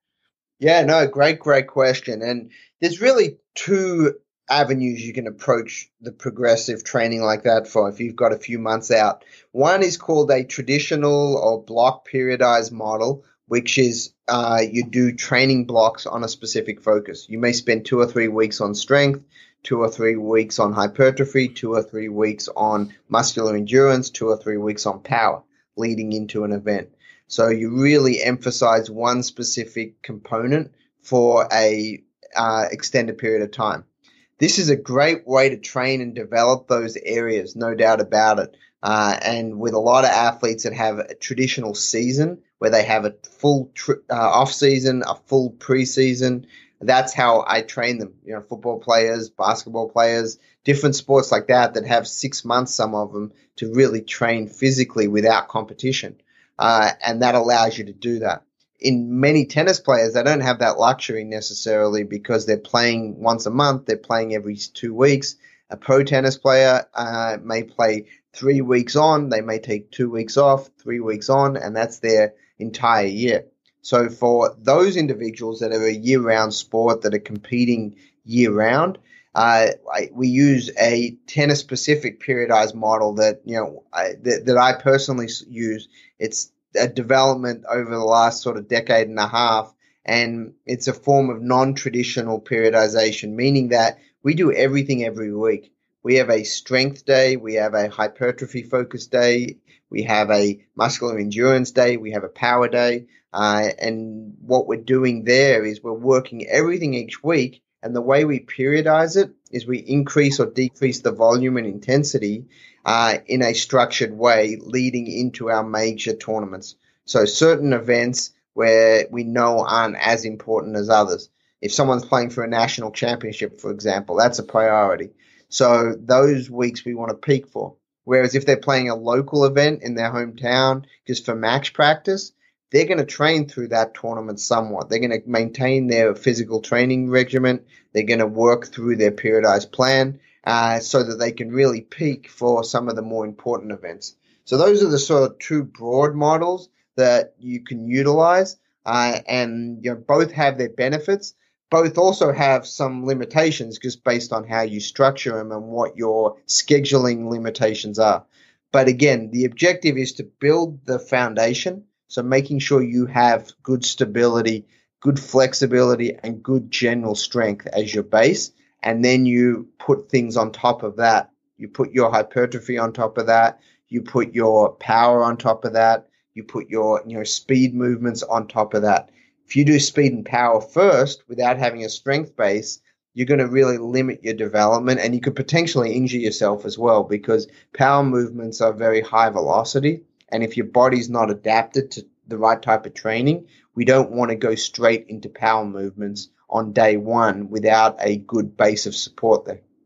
Speaker 3: Yeah no great great question. And there's really two avenues you can approach the progressive training like that for if you've got a few months out. One is called a traditional or block periodized model, which is uh, you do training blocks on a specific focus. You may spend two or three weeks on strength, two or three weeks on hypertrophy, two or three weeks on muscular endurance, two or three weeks on power leading into an event. So you really emphasize one specific component for a uh, extended period of time. This is a great way to train and develop those areas, no doubt about it. Uh, and with a lot of athletes that have a traditional season where they have a full tr- uh, off season, a full preseason, that's how I train them. You know, football players, basketball players, different sports like that that have six months, some of them, to really train physically without competition. Uh, and that allows you to do that in many tennis players, they don't have that luxury necessarily because they're playing once a month, they're playing every two weeks. A pro tennis player uh, may play three weeks on, they may take two weeks off, three weeks on, and that's their entire year. So for those individuals that are a year-round sport that are competing year-round, uh, I, we use a tennis-specific periodized model that you know I, that, that I personally use. It's a development over the last sort of decade and a half. And it's a form of non traditional periodization, meaning that we do everything every week. We have a strength day, we have a hypertrophy focus day, we have a muscular endurance day, we have a power day. Uh, and what we're doing there is we're working everything each week. And the way we periodize it is we increase or decrease the volume and intensity uh, in a structured way leading into our major tournaments. So certain events where we know aren't as important as others. If someone's playing for a national championship, for example, that's a priority. So those weeks we want to peak for. Whereas if they're playing a local event in their hometown, just for match practice, they're going to train through that tournament somewhat. They're going to maintain their physical training regimen. They're going to work through their periodized plan uh, so that they can really peak for some of the more important events. So those are the sort of two broad models that you can utilize, uh, and you know, both have their benefits. Both also have some limitations just based on how you structure them and what your scheduling limitations are. But again, the objective is to build the foundation. So making sure you have good stability, good flexibility, and good general strength as your base. And then you put things on top of that. You put your hypertrophy on top of that. You put your power on top of that you put your you know speed movements on top of that. If you do speed and power first without having a strength base, you're going to really limit your development and you could potentially injure yourself as well because power movements are very high velocity. And if your body's not adapted to the right type of training, we don't want to go straight into power movements on day one without a good base of support there.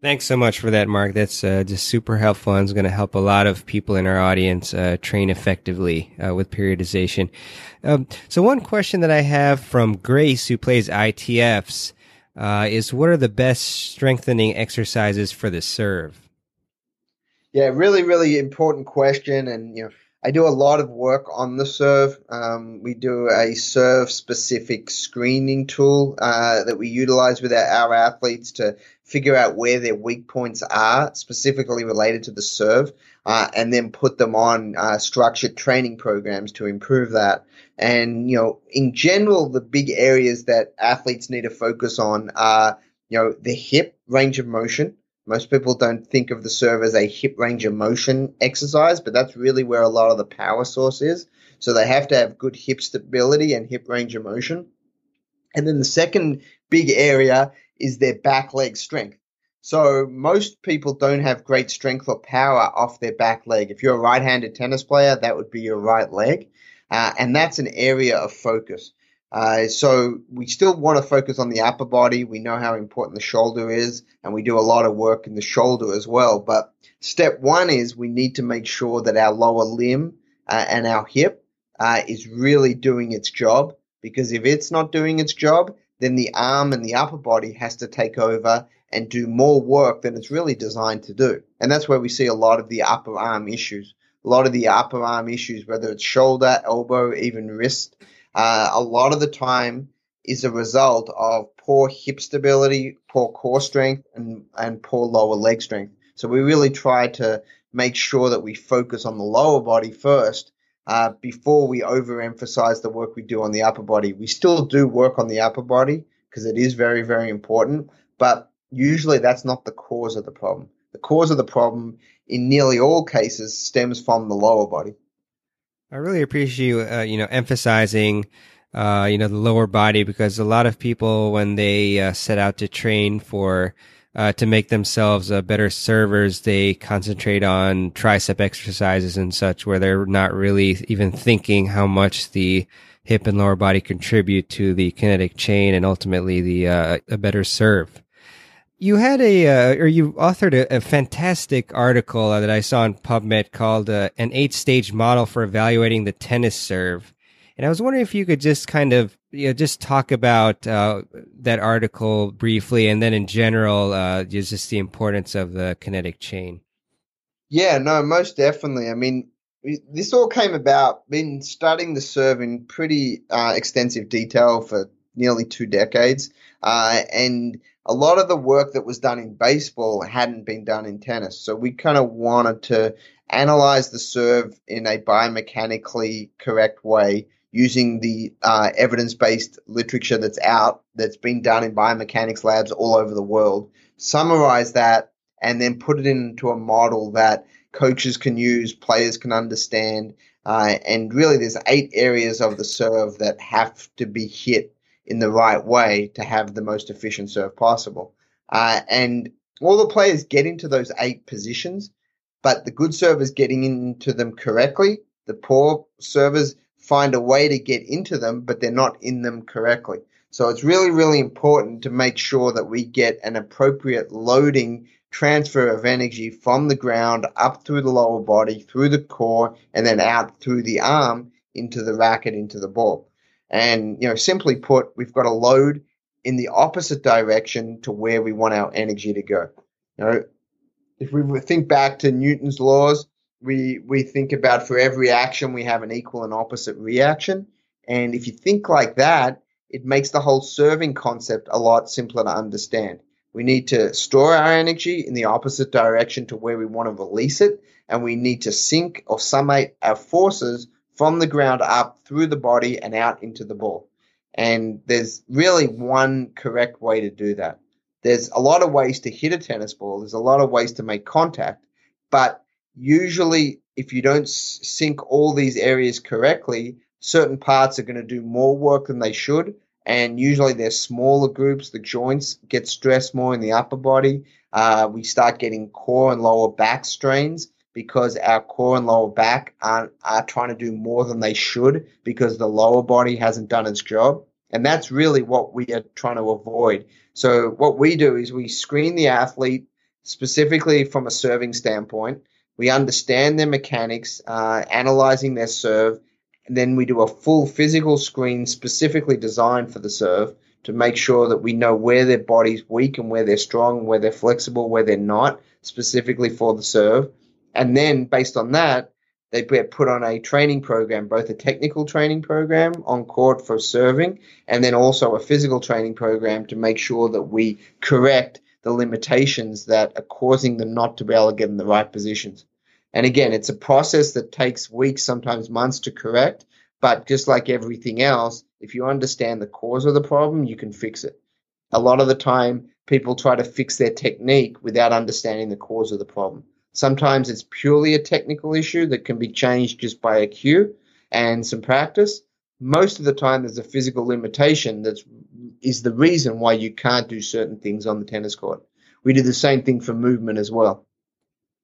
Speaker 1: Thanks so much for that, Mark. That's uh, just super helpful and is going to help a lot of people in our audience uh, train effectively uh, with periodization. Um, so, one question that I have from Grace, who plays ITFs, uh, is what are the best strengthening exercises for the serve?
Speaker 3: Yeah, really, really important question. And, you know, I do a lot of work on the serve. Um, we do a serve specific screening tool uh, that we utilize with our, our, athletes to figure out where their weak points are, specifically related to the serve, uh, and then put them on uh, structured training programs to improve that. And, you know, in general, the big areas that athletes need to focus on are, you know, the hip range of motion. Most people don't think of the serve as a hip range of motion exercise, but that's really where a lot of the power source is. So they have to have good hip stability and hip range of motion. And then the second big area is their back leg strength. So most people don't have great strength or power off their back leg. If you're a right-handed tennis player, that would be your right leg. Uh, and that's an area of focus. Uh, so we still want to focus on the upper body. We know how important the shoulder is, and we do a lot of work in the shoulder as well. But step one is we need to make sure that our lower limb uh, and our hip uh, is really doing its job. Because if it's not doing its job, then the arm and the upper body has to take over and do more work than it's really designed to do. And that's where we see a lot of the upper arm issues. A lot of the upper arm issues, whether it's shoulder, elbow, even wrist, uh, a lot of the time is a result of poor hip stability, poor core strength, and, and poor lower leg strength. So we really try to make sure that we focus on the lower body first uh, before we overemphasize the work we do on the upper body. We still do work on the upper body because it is very, very important, but usually that's not the cause of the problem. The cause of the problem in nearly all cases stems from the lower body.
Speaker 1: I really appreciate you, uh, you know, emphasizing, uh, you know, the lower body because a lot of people, when they uh, set out to train for uh, to make themselves uh, better servers, they concentrate on tricep exercises and such, where they're not really even thinking how much the hip and lower body contribute to the kinetic chain and ultimately the uh, a better serve. You had a, uh, or you authored a, a fantastic article that I saw on PubMed called uh, "An Eight-Stage Model for Evaluating the Tennis Serve," and I was wondering if you could just kind of, you know, just talk about uh, that article briefly, and then in general, uh, just the importance of the kinetic chain.
Speaker 3: Yeah, no, most definitely. I mean, this all came about. Been studying the serve in pretty uh, extensive detail for nearly two decades, uh, and a lot of the work that was done in baseball hadn't been done in tennis. So we kind of wanted to analyze the serve in a biomechanically correct way using the uh, evidence based literature that's out, that's been done in biomechanics labs all over the world, summarize that, and then put it into a model that coaches can use, players can understand. Uh, and really, there's eight areas of the serve that have to be hit in the right way to have the most efficient serve possible. Uh, and all the players get into those eight positions, but the good servers getting into them correctly, the poor servers find a way to get into them, but they're not in them correctly. So it's really, really important to make sure that we get an appropriate loading transfer of energy from the ground up through the lower body, through the core, and then out through the arm into the racket, into the ball. And, you know, simply put, we've got a load in the opposite direction to where we want our energy to go. You know, if we think back to Newton's laws, we, we think about for every action, we have an equal and opposite reaction. And if you think like that, it makes the whole serving concept a lot simpler to understand. We need to store our energy in the opposite direction to where we want to release it, and we need to sync or summate our forces from the ground up through the body and out into the ball. And there's really one correct way to do that. There's a lot of ways to hit a tennis ball. There's a lot of ways to make contact, but usually if you don't sync all these areas correctly, certain parts are going to do more work than they should. And usually they're smaller groups. The joints get stressed more in the upper body. Uh, we start getting core and lower back strains because our core and lower back are, are trying to do more than they should because the lower body hasn't done its job. And that's really what we are trying to avoid. So what we do is we screen the athlete specifically from a serving standpoint. We understand their mechanics, uh, analyzing their serve, and then we do a full physical screen specifically designed for the serve to make sure that we know where their body's weak and where they're strong, where they're flexible, where they're not, specifically for the serve. And then based on that, they get put on a training program, both a technical training program on court for serving, and then also a physical training program to make sure that we correct the limitations that are causing them not to be able to get in the right positions. And again, it's a process that takes weeks, sometimes months to correct. But just like everything else, if you understand the cause of the problem, you can fix it. A lot of the time, people try to fix their technique without understanding the cause of the problem. Sometimes it's purely a technical issue that can be changed just by a cue and some practice. Most of the time, there's a physical limitation that is the reason why you can't do certain things on the tennis court. We do the same thing for movement as well.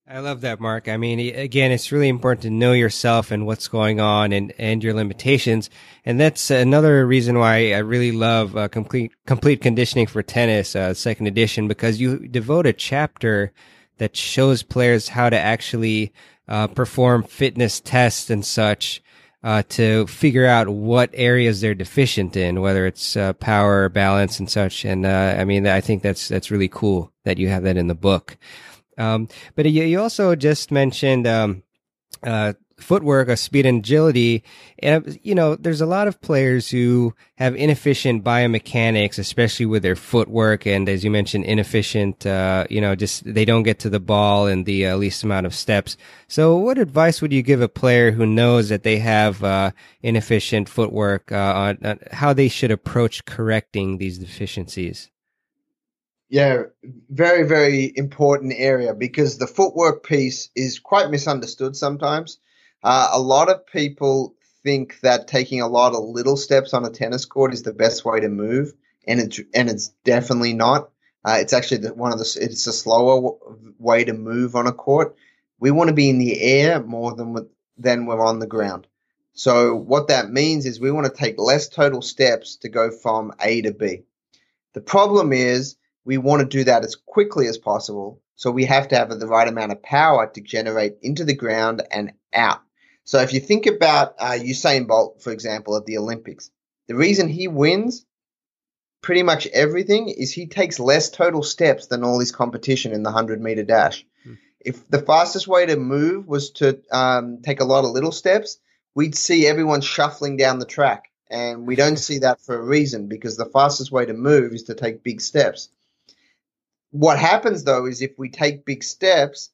Speaker 1: I love that, Mark. I mean, again, it's really important to know yourself and what's going on and, and your limitations. And that's another reason why I really love uh, complete, complete conditioning for tennis, uh, second edition, because you devote a chapter that shows players how to actually uh, perform fitness tests and such uh, to figure out what areas they're deficient in, whether it's uh, power, balance, and such. And uh, I mean, I think that's that's really cool that you have that in the book. Um, but you, you also just mentioned um, uh, footwork, a speed and agility. And, you know, there's a lot of players who have inefficient biomechanics, especially with their footwork. And as you mentioned, inefficient, uh, you know, just they don't get to the ball in the uh, least amount of steps. So what advice would you give a player who knows that they have, uh, inefficient footwork, uh, on, on how they should approach correcting these deficiencies?
Speaker 3: Yeah, very, very important area because the footwork piece is quite misunderstood sometimes. Uh, a lot of people think that taking a lot of little steps on a tennis court is the best way to move, and it's and it's definitely not. Uh, it's actually the, one of the it's a slower w- way to move on a court. We want to be in the air more than than we're on the ground. So what that means is we want to take less total steps to go from A to B. The problem is we want to do that as quickly as possible. So we have to have the right amount of power to generate into the ground and out. So if you think about uh, Usain Bolt, for example, at the Olympics, the reason he wins pretty much everything is he takes less total steps than all his competition in the 100 meter dash. Hmm. If the fastest way to move was to um, take a lot of little steps, we'd see everyone shuffling down the track. And we don't see that for a reason because the fastest way to move is to take big steps. What happens though is if we take big steps,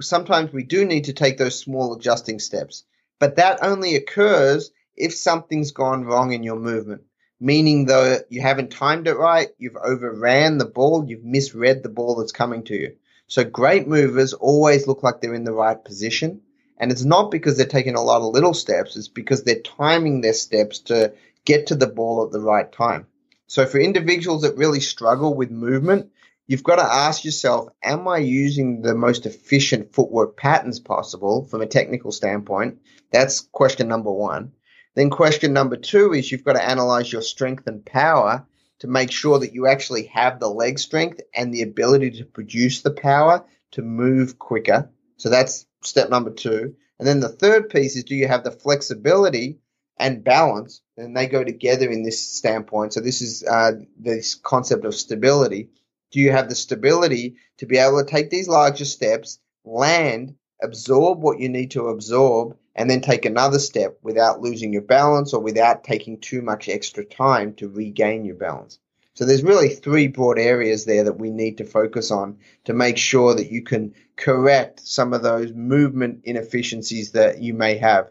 Speaker 3: sometimes we do need to take those small adjusting steps. But that only occurs if something's gone wrong in your movement meaning though you haven't timed it right, you've overran the ball, you've misread the ball that's coming to you. So great movers always look like they're in the right position. And it's not because they're taking a lot of little steps, it's because they're timing their steps to get to the ball at the right time. So for individuals that really struggle with movement, you've got to ask yourself, am I using the most efficient footwork patterns possible from a technical standpoint? That's question number one. Then question number two is you've got to analyze your strength and power to make sure that you actually have the leg strength and the ability to produce the power to move quicker. So that's step number two. And then the third piece is do you have the flexibility and balance? And they go together in this standpoint. So this is uh, this concept of stability. Do you have the stability to be able to take these larger steps, land, absorb what you need to absorb, and then take another step without losing your balance or without taking too much extra time to regain your balance. So there's really three broad areas there that we need to focus on to make sure that you can correct some of those movement inefficiencies that you may have.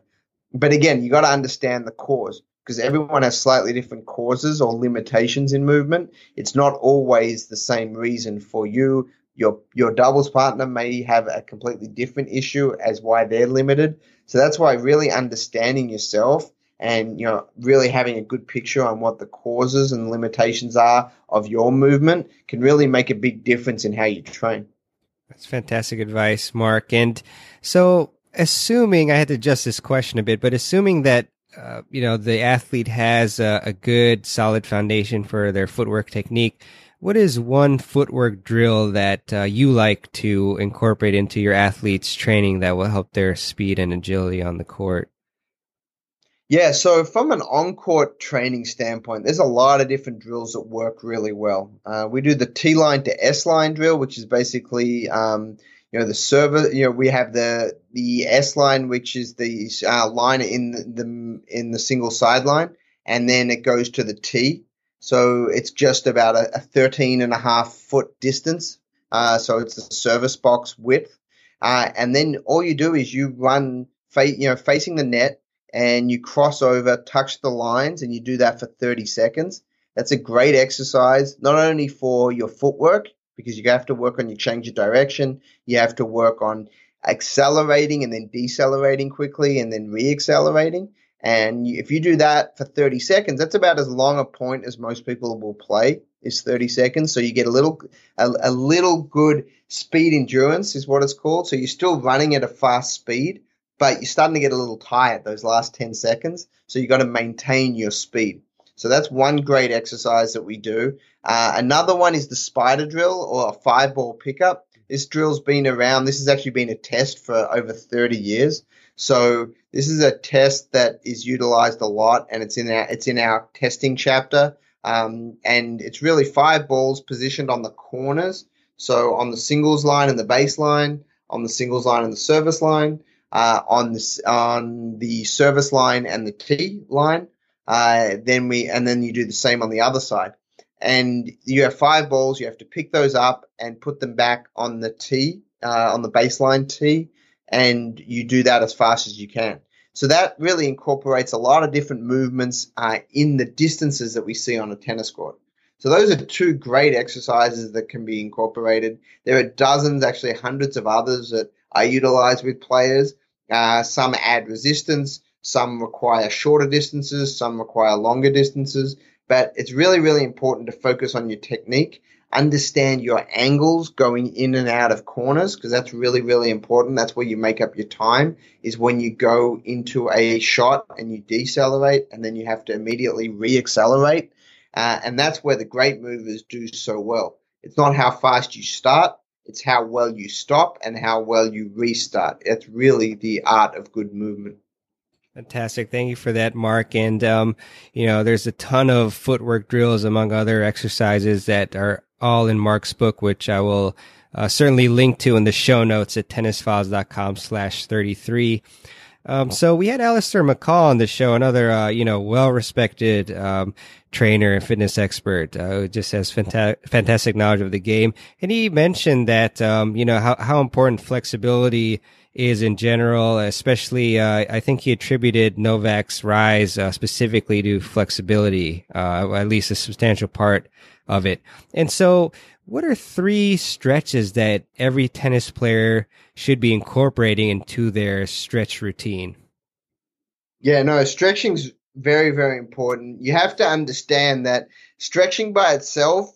Speaker 3: But again, you got to understand the cause because everyone has slightly different causes or limitations in movement. It's not always the same reason for you your your doubles partner may have a completely different issue as why they're limited. So that's why really understanding yourself and you know really having a good picture on what the causes and limitations are of your movement can really make a big difference in how you train.
Speaker 1: That's fantastic advice, Mark. And so, assuming I had to adjust this question a bit, but assuming that uh, you know the athlete has a, a good, solid foundation for their footwork technique what is one footwork drill that uh, you like to incorporate into your athletes' training that will help their speed and agility on the court?
Speaker 3: Yeah, so from an on-court training standpoint, there's a lot of different drills that work really well. Uh, we do the T line to S line drill, which is basically, um, you know, the server. You know, we have the the S line, which is the uh, line in the, in the single sideline, and then it goes to the T, so it's just about a, a 13 and a half foot distance. Uh, so it's the service box width. Uh, and then all you do is you run, fa- you know, facing the net and you cross over, touch the lines, and you do that for 30 seconds. That's a great exercise, not only for your footwork, because you have to work on your change of direction, you have to work on accelerating and then decelerating quickly and then re-accelerating. And if you do that for 30 seconds, that's about as long a point as most people will play is 30 seconds. So you get a little, a, a little good speed endurance is what it's called. So you're still running at a fast speed, but you're starting to get a little tired those last 10 seconds. So you've got to maintain your speed. So that's one great exercise that we do. Uh, another one is the spider drill or a five ball pickup. This drill's been around. This has actually been a test for over 30 years. So this is a test that is utilized a lot, and it's in our it's in our testing chapter. Um, and it's really five balls positioned on the corners. So on the singles line and the baseline, on the singles line and the service line, uh, on the on the service line and the T line. Uh, then we and then you do the same on the other side. And you have five balls. You have to pick those up and put them back on the T, uh, on the baseline T, and you do that as fast as you can. So that really incorporates a lot of different movements uh, in the distances that we see on a tennis court. So those are two great exercises that can be incorporated. There are dozens, actually hundreds of others that I utilize with players. Uh, some add resistance, some require shorter distances, some require longer distances. But it's really, really important to focus on your technique understand your angles going in and out of corners because that's really really important. That's where you make up your time is when you go into a shot and you decelerate and then you have to immediately reaccelerate. Uh, and that's where the great movers do so well. It's not how fast you start it's how well you stop and how well you restart. It's really the art of good movement
Speaker 1: Fantastic. Thank you for that, Mark. And, um, you know, there's a ton of footwork drills among other exercises that are all in Mark's book, which I will uh, certainly link to in the show notes at tennisfiles.com slash 33. Um, so we had Allistair McCaw on the show, another, uh, you know, well-respected, um, trainer and fitness expert, uh, who just has fanta- fantastic knowledge of the game. And he mentioned that, um, you know, how, how important flexibility is in general, especially, uh, I think he attributed Novak's rise, uh, specifically to flexibility, uh, at least a substantial part of it. And so what are three stretches that every tennis player should be incorporating into their stretch routine?
Speaker 3: Yeah, no, stretching's very, very important. You have to understand that stretching by itself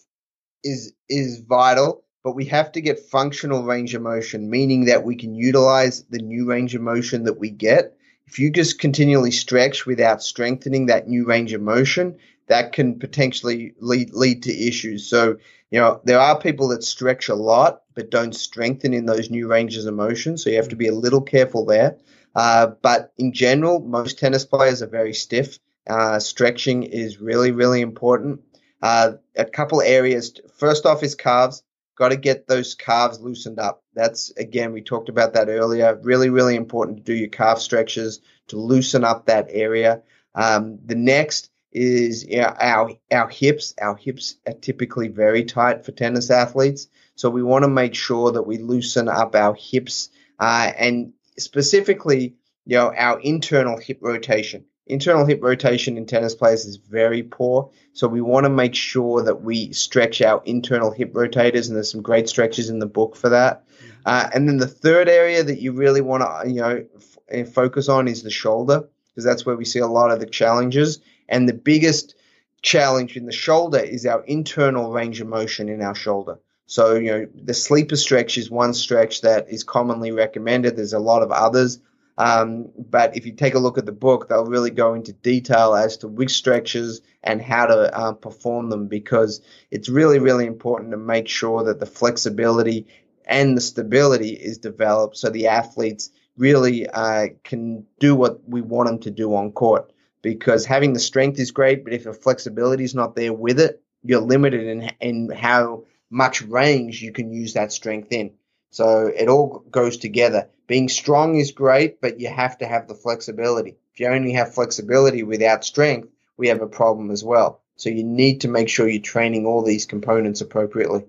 Speaker 3: is is vital, but we have to get functional range of motion, meaning that we can utilize the new range of motion that we get. If you just continually stretch without strengthening that new range of motion, that can potentially lead lead to issues. So, you know, there are people that stretch a lot but don't strengthen in those new ranges of motion. So you have to be a little careful there. Uh, but in general, most tennis players are very stiff. Uh, stretching is really, really important. Uh, a couple areas. First off is calves. Got to get those calves loosened up. That's again, we talked about that earlier. Really, really important to do your calf stretches to loosen up that area. Um, the next is you know, our our hips. Our hips are typically very tight for tennis athletes, so we want to make sure that we loosen up our hips uh, and specifically, you know, our internal hip rotation. Internal hip rotation in tennis players is very poor, so we want to make sure that we stretch our internal hip rotators, and there's some great stretches in the book for that. Uh, and then the third area that you really want to, you know, f- focus on is the shoulder because that's where we see a lot of the challenges. And the biggest challenge in the shoulder is our internal range of motion in our shoulder. So, you know, the sleeper stretch is one stretch that is commonly recommended. There's a lot of others. Um, but if you take a look at the book, they'll really go into detail as to which stretches and how to uh, perform them because it's really, really important to make sure that the flexibility and the stability is developed so the athletes really uh, can do what we want them to do on court because having the strength is great, but if the flexibility is not there with it, you're limited in in how much range you can use that strength in. So it all goes together. Being strong is great, but you have to have the flexibility. If you only have flexibility without strength, we have a problem as well. So you need to make sure you're training all these components appropriately.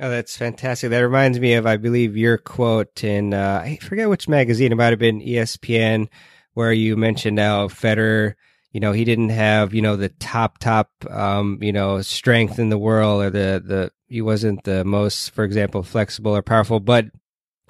Speaker 1: Oh, that's fantastic. That reminds me of, I believe, your quote in, uh, I forget which magazine, it might have been ESPN, where you mentioned how Federer, you know, he didn't have, you know, the top, top, um, you know, strength in the world or the, the, he wasn't the most, for example, flexible or powerful. But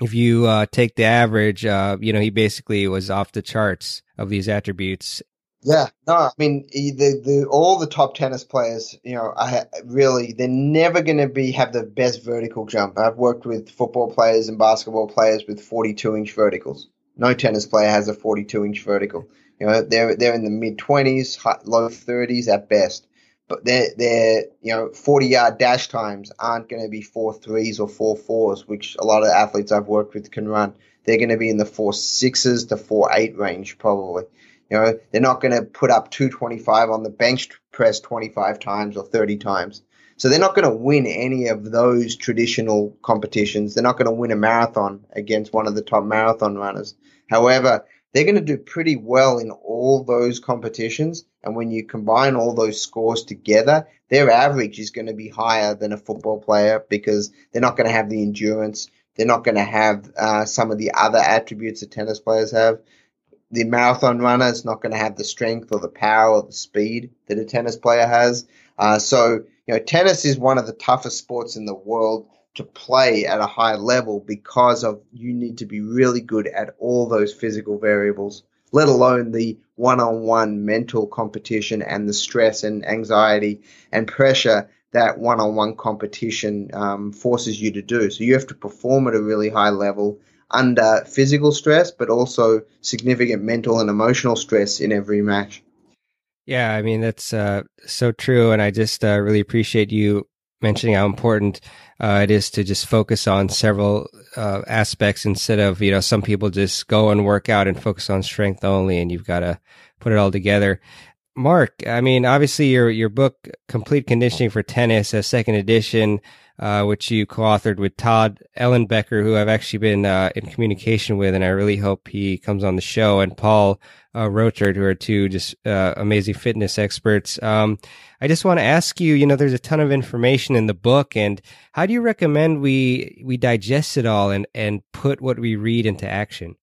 Speaker 1: if you, uh, take the average, uh, you know, he basically was off the charts of these attributes.
Speaker 3: Yeah, no, I mean the, the all the top tennis players, you know, I really they're never going to be have the best vertical jump. I've worked with football players and basketball players with 42 inch verticals. No tennis player has a 42 inch vertical. You know, they're they're in the mid 20s, low 30s at best. But their their you know 40 yard dash times aren't going to be four threes or four fours, which a lot of athletes I've worked with can run. They're going to be in the four sixes to four eight range probably. You know, they're not going to put up 225 on the bench press 25 times or 30 times. So they're not going to win any of those traditional competitions. They're not going to win a marathon against one of the top marathon runners. However, they're going to do pretty well in all those competitions. And when you combine all those scores together, their average is going to be higher than a football player because they're not going to have the endurance. They're not going to have uh, some of the other attributes that tennis players have. The marathon runner is not going to have the strength or the power or the speed that a tennis player has. Uh, so, you know, tennis is one of the toughest sports in the world to play at a high level because of you need to be really good at all those physical variables, let alone the one-on-one mental competition and the stress and anxiety and pressure that one-on-one competition um, forces you to do. So you have to perform at a really high level under physical stress, but also significant mental and emotional stress in every match.
Speaker 1: Yeah, I mean that's uh, so true, and I just uh, really appreciate you mentioning how important uh, it is to just focus on several uh, aspects instead of you know some people just go and work out and focus on strength only, and you've got to put it all together. Mark, I mean, obviously your your book, Complete Conditioning for Tennis, a second edition, uh, which you co-authored with Todd Ellenbecker, who I've actually been uh, in communication with, and I really hope he comes on the show, and Paul uh, Roetert, who are two just uh, amazing fitness experts. Um, I just want to ask you, you know, there's a ton of information in the book, and how do you recommend we we digest it all and and put what we read into action?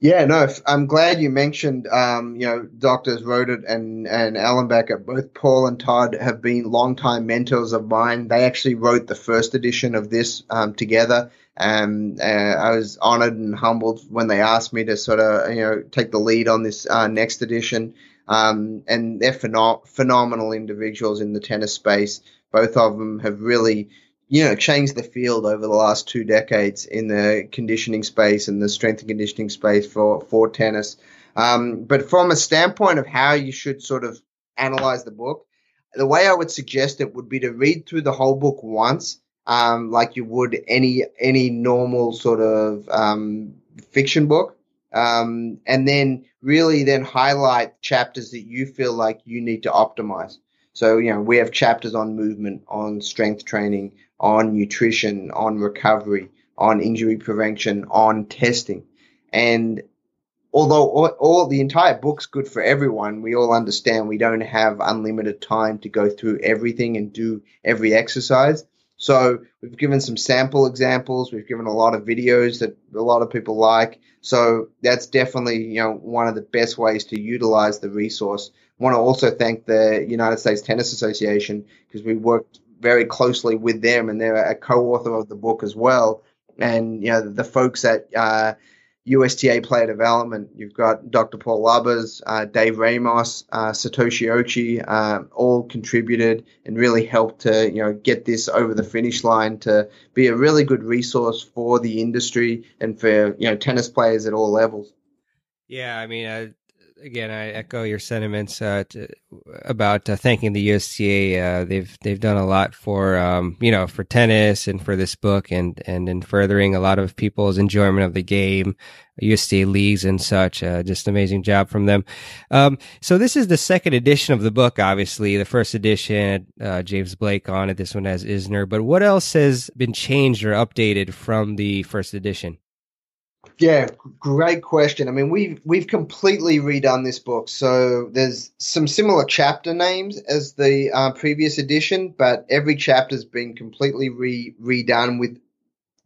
Speaker 3: Yeah, no, I'm glad you mentioned, um, you know, doctors Roetert and, and Ellenbecker. Both Paul and Todd have been longtime mentors of mine. They actually wrote the first edition of this um, together. And uh, I was honored and humbled when they asked me to sort of, you know, take the lead on this uh, next edition. Um, and they're phenom- phenomenal individuals in the tennis space. Both of them have really you know, changed the field over the last two decades in the conditioning space and the strength and conditioning space for, for tennis. Um, but from a standpoint of how you should sort of analyze the book, the way I would suggest it would be to read through the whole book once, um, like you would any any normal sort of um, fiction book, um, and then really then highlight chapters that you feel like you need to optimize. So you know we have chapters on movement, on strength training, on nutrition, on recovery, on injury prevention, on testing. And although all, all, the entire book's good for everyone, we all understand we don't have unlimited time to go through everything and do every exercise. So we've given some sample examples. We've given a lot of videos that a lot of people like. So that's definitely, you know, one of the best ways to utilize the resource. Want to also thank the United States Tennis Association because we worked very closely with them, and they're a co-author of the book as well. And you know the folks at uh, USTA Player Development, you've got Dr. Paul Lubbers, uh, Dave Ramos, uh, Satoshi Ochi, uh, all contributed and really helped to you know get this over the finish line to be a really good resource for the industry and for you know tennis players at all levels.
Speaker 1: Yeah, I mean, again, I echo your sentiments uh, to, about uh, thanking the USTA. Uh, they've they've done a lot for um, you know for tennis and for this book and and in furthering a lot of people's enjoyment of the game, USTA leagues and such. Uh, just amazing job from them. Um, so this is the second edition of the book. Obviously, the first edition uh, James Blake on it. This one has Isner. But what else has been changed or updated from the first edition?
Speaker 3: Yeah, great question. I mean, we've we've completely redone this book. So there's some similar chapter names as the uh, previous edition, but every chapter's been completely re redone with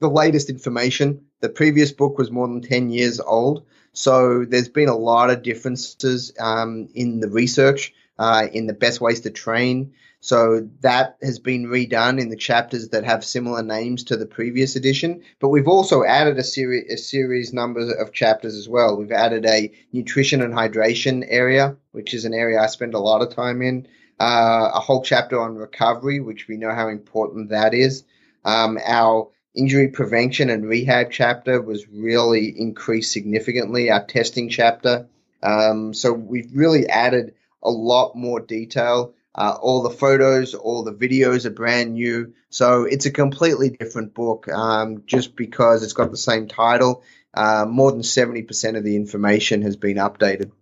Speaker 3: the latest information. The previous book was more than ten years old, so there's been a lot of differences um, in the research, uh, in the best ways to train. So that has been redone in the chapters that have similar names to the previous edition. But we've also added a series, a series number of chapters as well. We've added a nutrition and hydration area, which is an area I spend a lot of time in. Uh, a whole chapter on recovery, which we know how important that is. Um, our injury prevention and rehab chapter was really increased significantly. Our testing chapter. Um, so we've really added a lot more detail. Uh, all the photos, all the videos are brand new. So it's a completely different book um, just because it's got the same title. Uh, more than 70% of the information has been updated.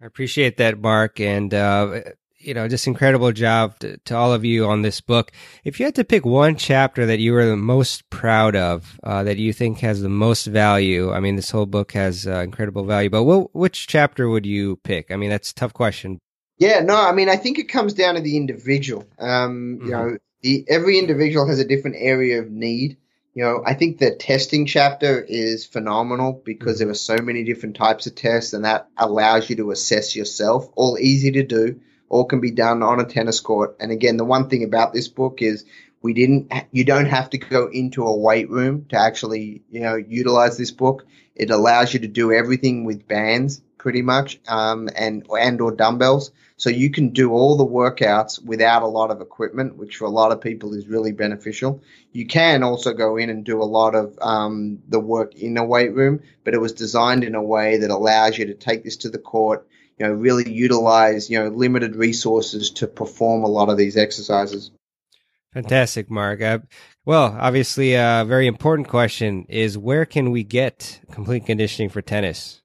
Speaker 1: I appreciate that, Mark. And, uh, you know, just incredible job to, to, all of you on this book. If you had to pick one chapter that you were the most proud of, uh, that you think has the most value, I mean, this whole book has uh, incredible value, but what, which chapter would you pick? I mean, that's a tough question.
Speaker 3: Yeah, no, I mean, I think it comes down to the individual. Um, mm-hmm. You know, the, every individual has a different area of need. You know, I think the testing chapter is phenomenal because mm-hmm. there are so many different types of tests, and that allows you to assess yourself. All easy to do, all can be done on a tennis court. And again, the one thing about this book is we didn't. You don't have to go into a weight room to actually, you know, utilize this book. It allows you to do everything with bands pretty much, um, and and or dumbbells. So you can do all the workouts without a lot of equipment, which for a lot of people is really beneficial. You can also go in and do a lot of um, the work in a weight room, but it was designed in a way that allows you to take this to the court, you know, really utilize, you know, limited resources to perform a lot of these exercises.
Speaker 1: Fantastic, Mark. Uh, well, obviously, a very important question is where can we get complete conditioning for tennis?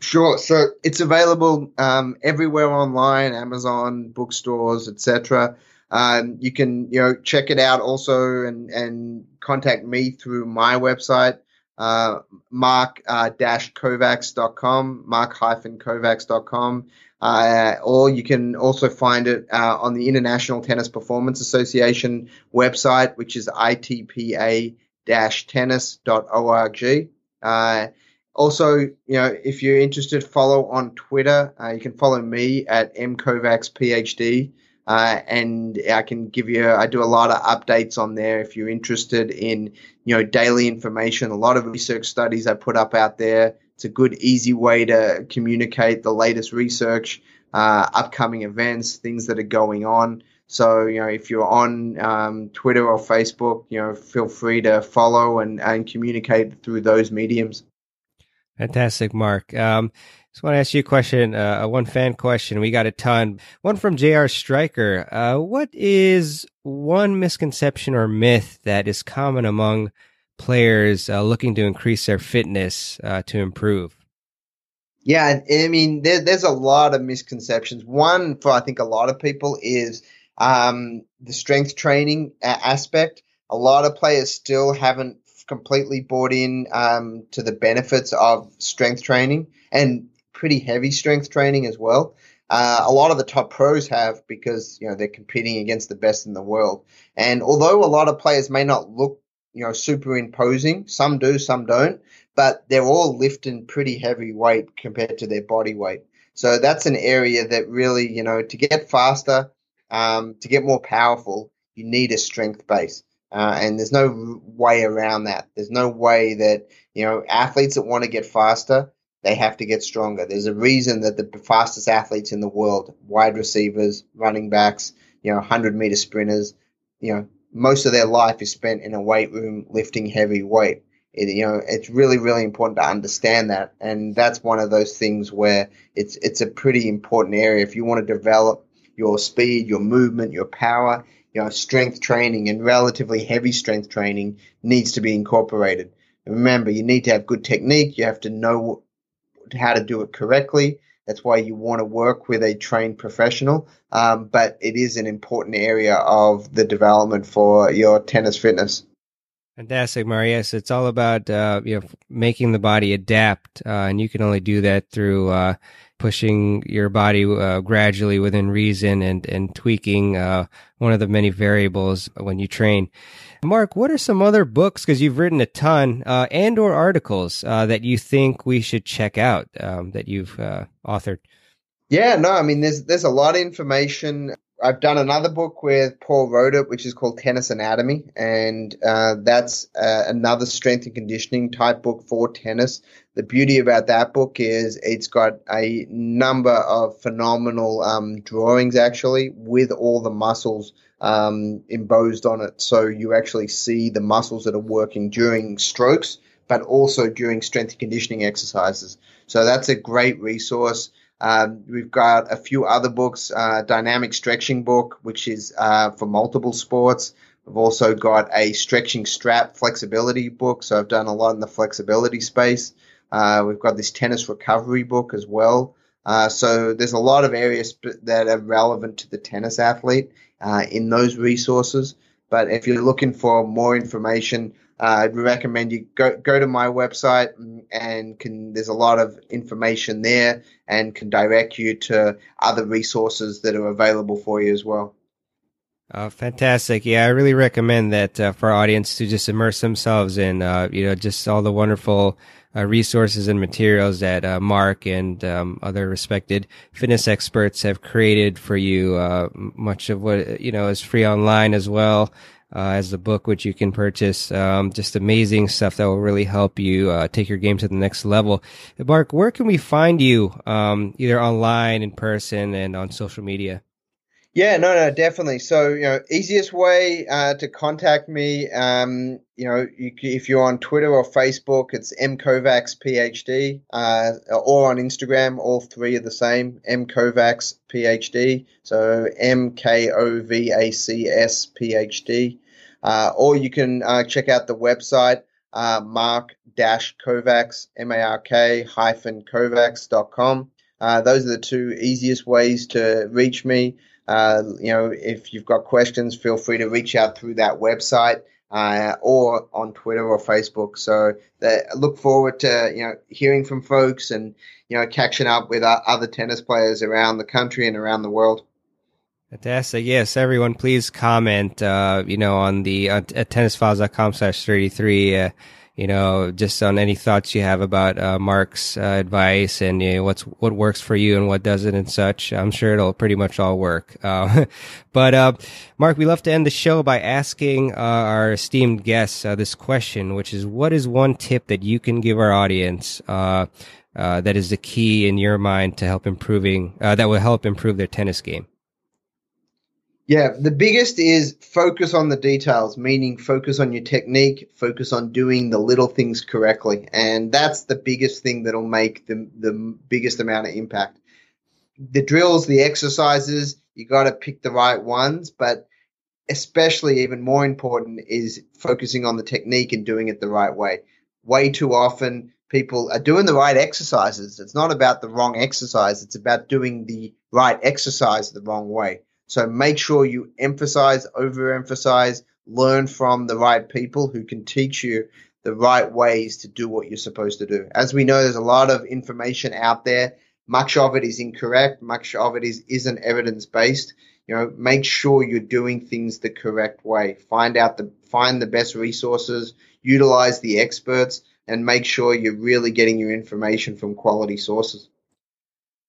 Speaker 3: Sure. So it's available um, everywhere online, Amazon, bookstores, etc. Um, you can you know check it out also and and contact me through my website, uh, mark-kovacs.com, mark-kovacs.com. Uh, or you can also find it uh, on the International Tennis Performance Association website, which is itpa-tennis.org. Uh, also, you know, if you're interested, follow on Twitter. Uh, you can follow me at mkovacsphd, uh, and I can give you. I do a lot of updates on there if you're interested in, you know, daily information. A lot of research studies I put up out there. It's a good, easy way to communicate the latest research, uh, upcoming events, things that are going on. So, you know, if you're on um, Twitter or Facebook, you know, feel free to follow and, and communicate through those mediums.
Speaker 1: Fantastic, Mark. Um, just want to ask you a question, uh, one fan question. We got a ton. One from J.R. Striker. Uh, what is one misconception or myth that is common among players uh, looking to increase their fitness uh, to improve?
Speaker 3: Yeah, I mean, there, there's a lot of misconceptions. One for I think a lot of people is um, the strength training aspect. A lot of players still haven't completely bought in um, to the benefits of strength training and pretty heavy strength training as well. Uh, a lot of the top pros have because you know they're competing against the best in the world. And although a lot of players may not look you know super imposing, some do, some don't, but they're all lifting pretty heavy weight compared to their body weight. So that's an area that really you know to get faster, um, to get more powerful, you need a strength base. Uh, and there's no way around that. There's no way that, you know, athletes that want to get faster, they have to get stronger. There's a reason that the fastest athletes in the world, wide receivers, running backs, you know, 100 meter sprinters, you know, most of their life is spent in a weight room lifting heavy weight. It, you know, it's really, really important to understand that. And that's one of those things where it's, it's a pretty important area. If you want to develop your speed, your movement, your power, you know, strength training and relatively heavy strength training needs to be incorporated. And remember, you need to have good technique. You have to know how to do it correctly. That's why you want to work with a trained professional. Um, but it is an important area of the development for your tennis fitness.
Speaker 1: Fantastic, Marius. It's all about uh, you know making the body adapt, uh, and you can only do that through uh, pushing your body uh, gradually within reason and and tweaking uh, one of the many variables when you train. Mark, what are some other books because you've written a ton uh, and or articles uh, that you think we should check out um, that you've uh, authored?
Speaker 3: Yeah, no, I mean there's there's a lot of information I've done another book with Paul Roetert which is called Tennis Anatomy, and uh, that's uh, another strength and conditioning type book for tennis. The beauty about that book is it's got a number of phenomenal um, drawings actually with all the muscles um, embossed on it, so you actually see the muscles that are working during strokes, but also during strength and conditioning exercises. So that's a great resource. Um, we've got a few other books, uh, Dynamic Stretching book, which is uh, for multiple sports. We've also got a stretching strap flexibility book, so I've done a lot in the flexibility space. Uh, we've got this tennis recovery book as well. Uh, so there's a lot of areas that are relevant to the tennis athlete uh, in those resources. But if you're looking for more information, uh, I'd recommend you go go to my website and can there's a lot of information there and can direct you to other resources that are available for you as well.
Speaker 1: Uh, fantastic! Yeah, I really recommend that uh, for our audience to just immerse themselves in, uh, you know, just all the wonderful uh, resources and materials that uh, Mark and um, other respected fitness experts have created for you. Uh, much of what you know is free online as well. Uh, as the book, which you can purchase. Um, just amazing stuff that will really help you uh, take your game to the next level. Mark, where can we find you, um, either online, in person, and on social media?
Speaker 3: Yeah, no, no, definitely. So, you know, easiest way uh, to contact me, um, you know, you, if you're on Twitter or Facebook, it's mkovacs PhD, uh, or on Instagram, all three are the same, mkovacs PhD. So M K O V A C S PhD. Uh, or you can uh, check out the website, uh, mark kovacs, M A R K hyphen kovacs.com. Uh, those are the two easiest ways to reach me. Uh, you know, if you've got questions, feel free to reach out through that website uh, or on Twitter or Facebook. So that, look forward to you know hearing from folks and you know catching up with other tennis players around the country and around the world.
Speaker 1: Fantastic. Yes, everyone, please comment, uh, you know, on the, uh, at tennisfiles.com slash 33, uh, you know, just on any thoughts you have about uh, Mark's uh, advice and you know, what's what works for you and what doesn't and such. I'm sure it'll pretty much all work. Uh, but uh, Mark, we love to end the show by asking uh, our esteemed guests uh, this question, which is, what is one tip that you can give our audience that is the key in your mind to help improving that will help improve their tennis game?
Speaker 3: Yeah, the biggest is focus on the details, meaning focus on your technique, focus on doing the little things correctly. And that's the biggest thing that'll make the, the biggest amount of impact. The drills, the exercises, you got to pick the right ones, but especially even more important is focusing on the technique and doing it the right way. Way too often, people are doing the right exercises. It's not about the wrong exercise, it's about doing the right exercise the wrong way. So make sure you emphasize, overemphasize, learn from the right people who can teach you the right ways to do what you're supposed to do. As we know, there's a lot of information out there. Much of it is incorrect. Much of it is isn't evidence based. You know, make sure you're doing things the correct way. Find out the find the best resources, utilize the experts, and make sure you're really getting your information from quality sources.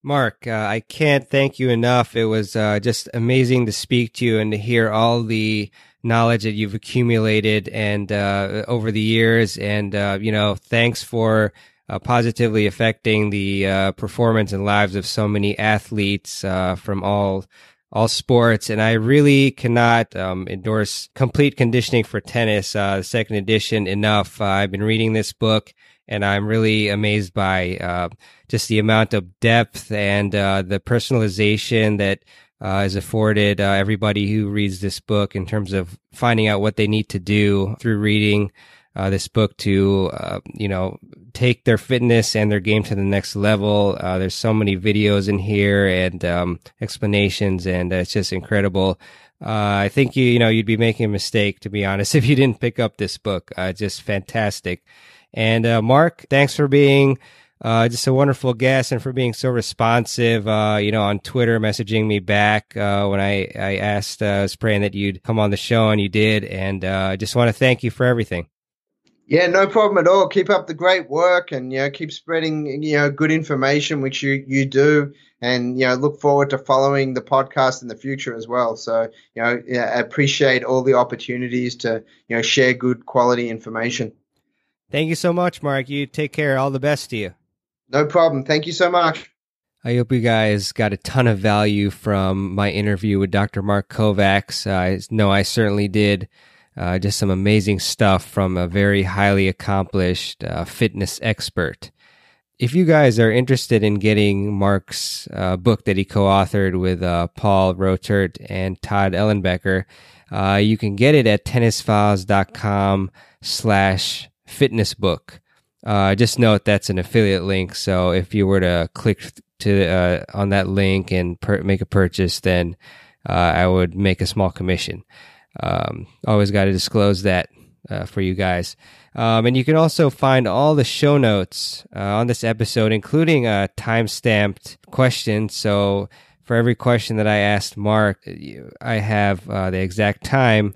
Speaker 1: Mark, uh, I can't thank you enough. It was uh, just amazing to speak to you and to hear all the knowledge that you've accumulated and uh, over the years. And uh, you know, thanks for uh, positively affecting the uh, performance and lives of so many athletes from all all sports. And I really cannot um, endorse complete conditioning for tennis, the second edition, enough. I've been reading this book and I'm really amazed by uh, just the amount of depth and uh, the personalization that uh, is afforded uh, everybody who reads this book in terms of finding out what they need to do through reading uh, this book to uh, you know take their fitness and their game to the next level. there's so many videos in here and um, explanations, and it's just incredible. I think you you know you'd be making a mistake to be honest if you didn't pick up this book. just fantastic. And uh, Mark, thanks for being uh, just a wonderful guest and for being so responsive. Uh, you know, on Twitter, messaging me back uh, when I I asked, uh, I was praying that you'd come on the show, and you did. And uh, I just want to thank you for everything.
Speaker 3: Yeah, no problem at all. Keep up the great work, and you know, keep spreading you know good information, which you you do. And you know, look forward to following the podcast in the future as well. So you know, yeah, appreciate all the opportunities to you know share good quality information.
Speaker 1: Thank you so much, Mark. You take care. All the best to you.
Speaker 3: No problem. Thank you so much.
Speaker 1: I hope you guys got a ton of value from my interview with Dr. Mark Kovacs. I know I certainly did. Uh, just some amazing stuff from a very highly accomplished uh, fitness expert. If you guys are interested in getting Mark's uh, book that he co-authored with uh, Paul Roetert and Todd Ellenbecker, uh, you can get it at tennisfiles.com slash fitness book. Uh, just note that's an affiliate link. So if you were to click to uh, on that link and per- make a purchase, then uh, I would make a small commission. Um, always got to disclose that uh, for you guys. Um, and you can also find all the show notes uh, on this episode, including a time stamped question. So for every question that I asked Mark, I have uh, the exact time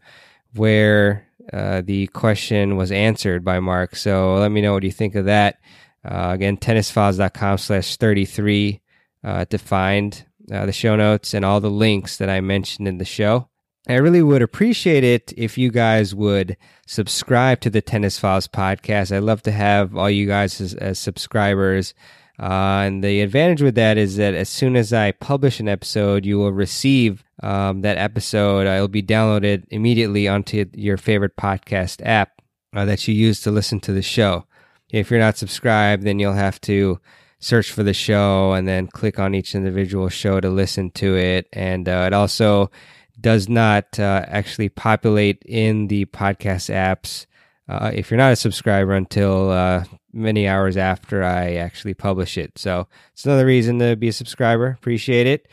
Speaker 1: where uh, the question was answered by Mark. So let me know what you think of that. Uh, again, tennisfiles.com slash 33 uh, to find uh, the show notes and all the links that I mentioned in the show. I really would appreciate it if you guys would subscribe to the Tennis Files podcast. I'd love to have all you guys as, as subscribers. Uh, and the advantage with that is that as soon as I publish an episode, you will receive um, that episode. It'll be downloaded immediately onto your favorite podcast app uh, that you use to listen to the show. If you're not subscribed, then you'll have to search for the show and then click on each individual show to listen to it. And uh, it also does not uh, actually populate in the podcast apps uh, if you're not a subscriber until uh, many hours after I actually publish it. So it's another reason to be a subscriber. Appreciate it.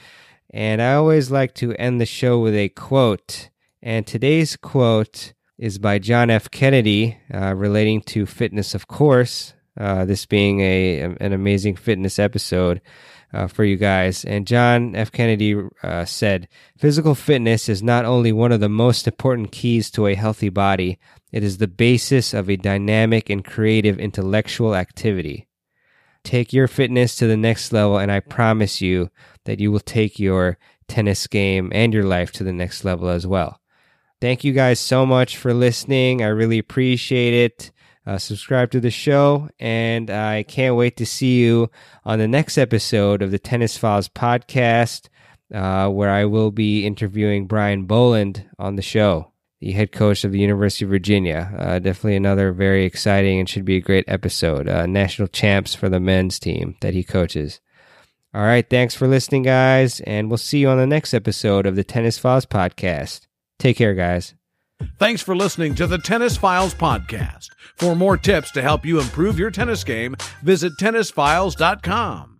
Speaker 1: And I always like to end the show with a quote. And today's quote is by John F. Kennedy uh, relating to fitness, of course. Uh, this being a an amazing fitness episode uh, for you guys. And John F. Kennedy uh, said, Physical fitness is not only one of the most important keys to a healthy body, it is the basis of a dynamic and creative intellectual activity. Take your fitness to the next level, and I promise you that you will take your tennis game and your life to the next level as well. Thank you guys so much for listening. I really appreciate it uh, subscribe to the show, and I can't wait to see you on the next episode of the Tennis Files podcast, uh, where I will be interviewing Brian Boland on the show, the head coach of the University of Virginia. Uh, definitely another very exciting and should be a great episode. Uh, national champs for the men's team that he coaches. All right, thanks for listening, guys, and we'll see you on the next episode of the Tennis Files podcast. Take care, guys.
Speaker 2: Thanks for listening to the Tennis Files podcast. For more tips to help you improve your tennis game, visit tennisfiles.com.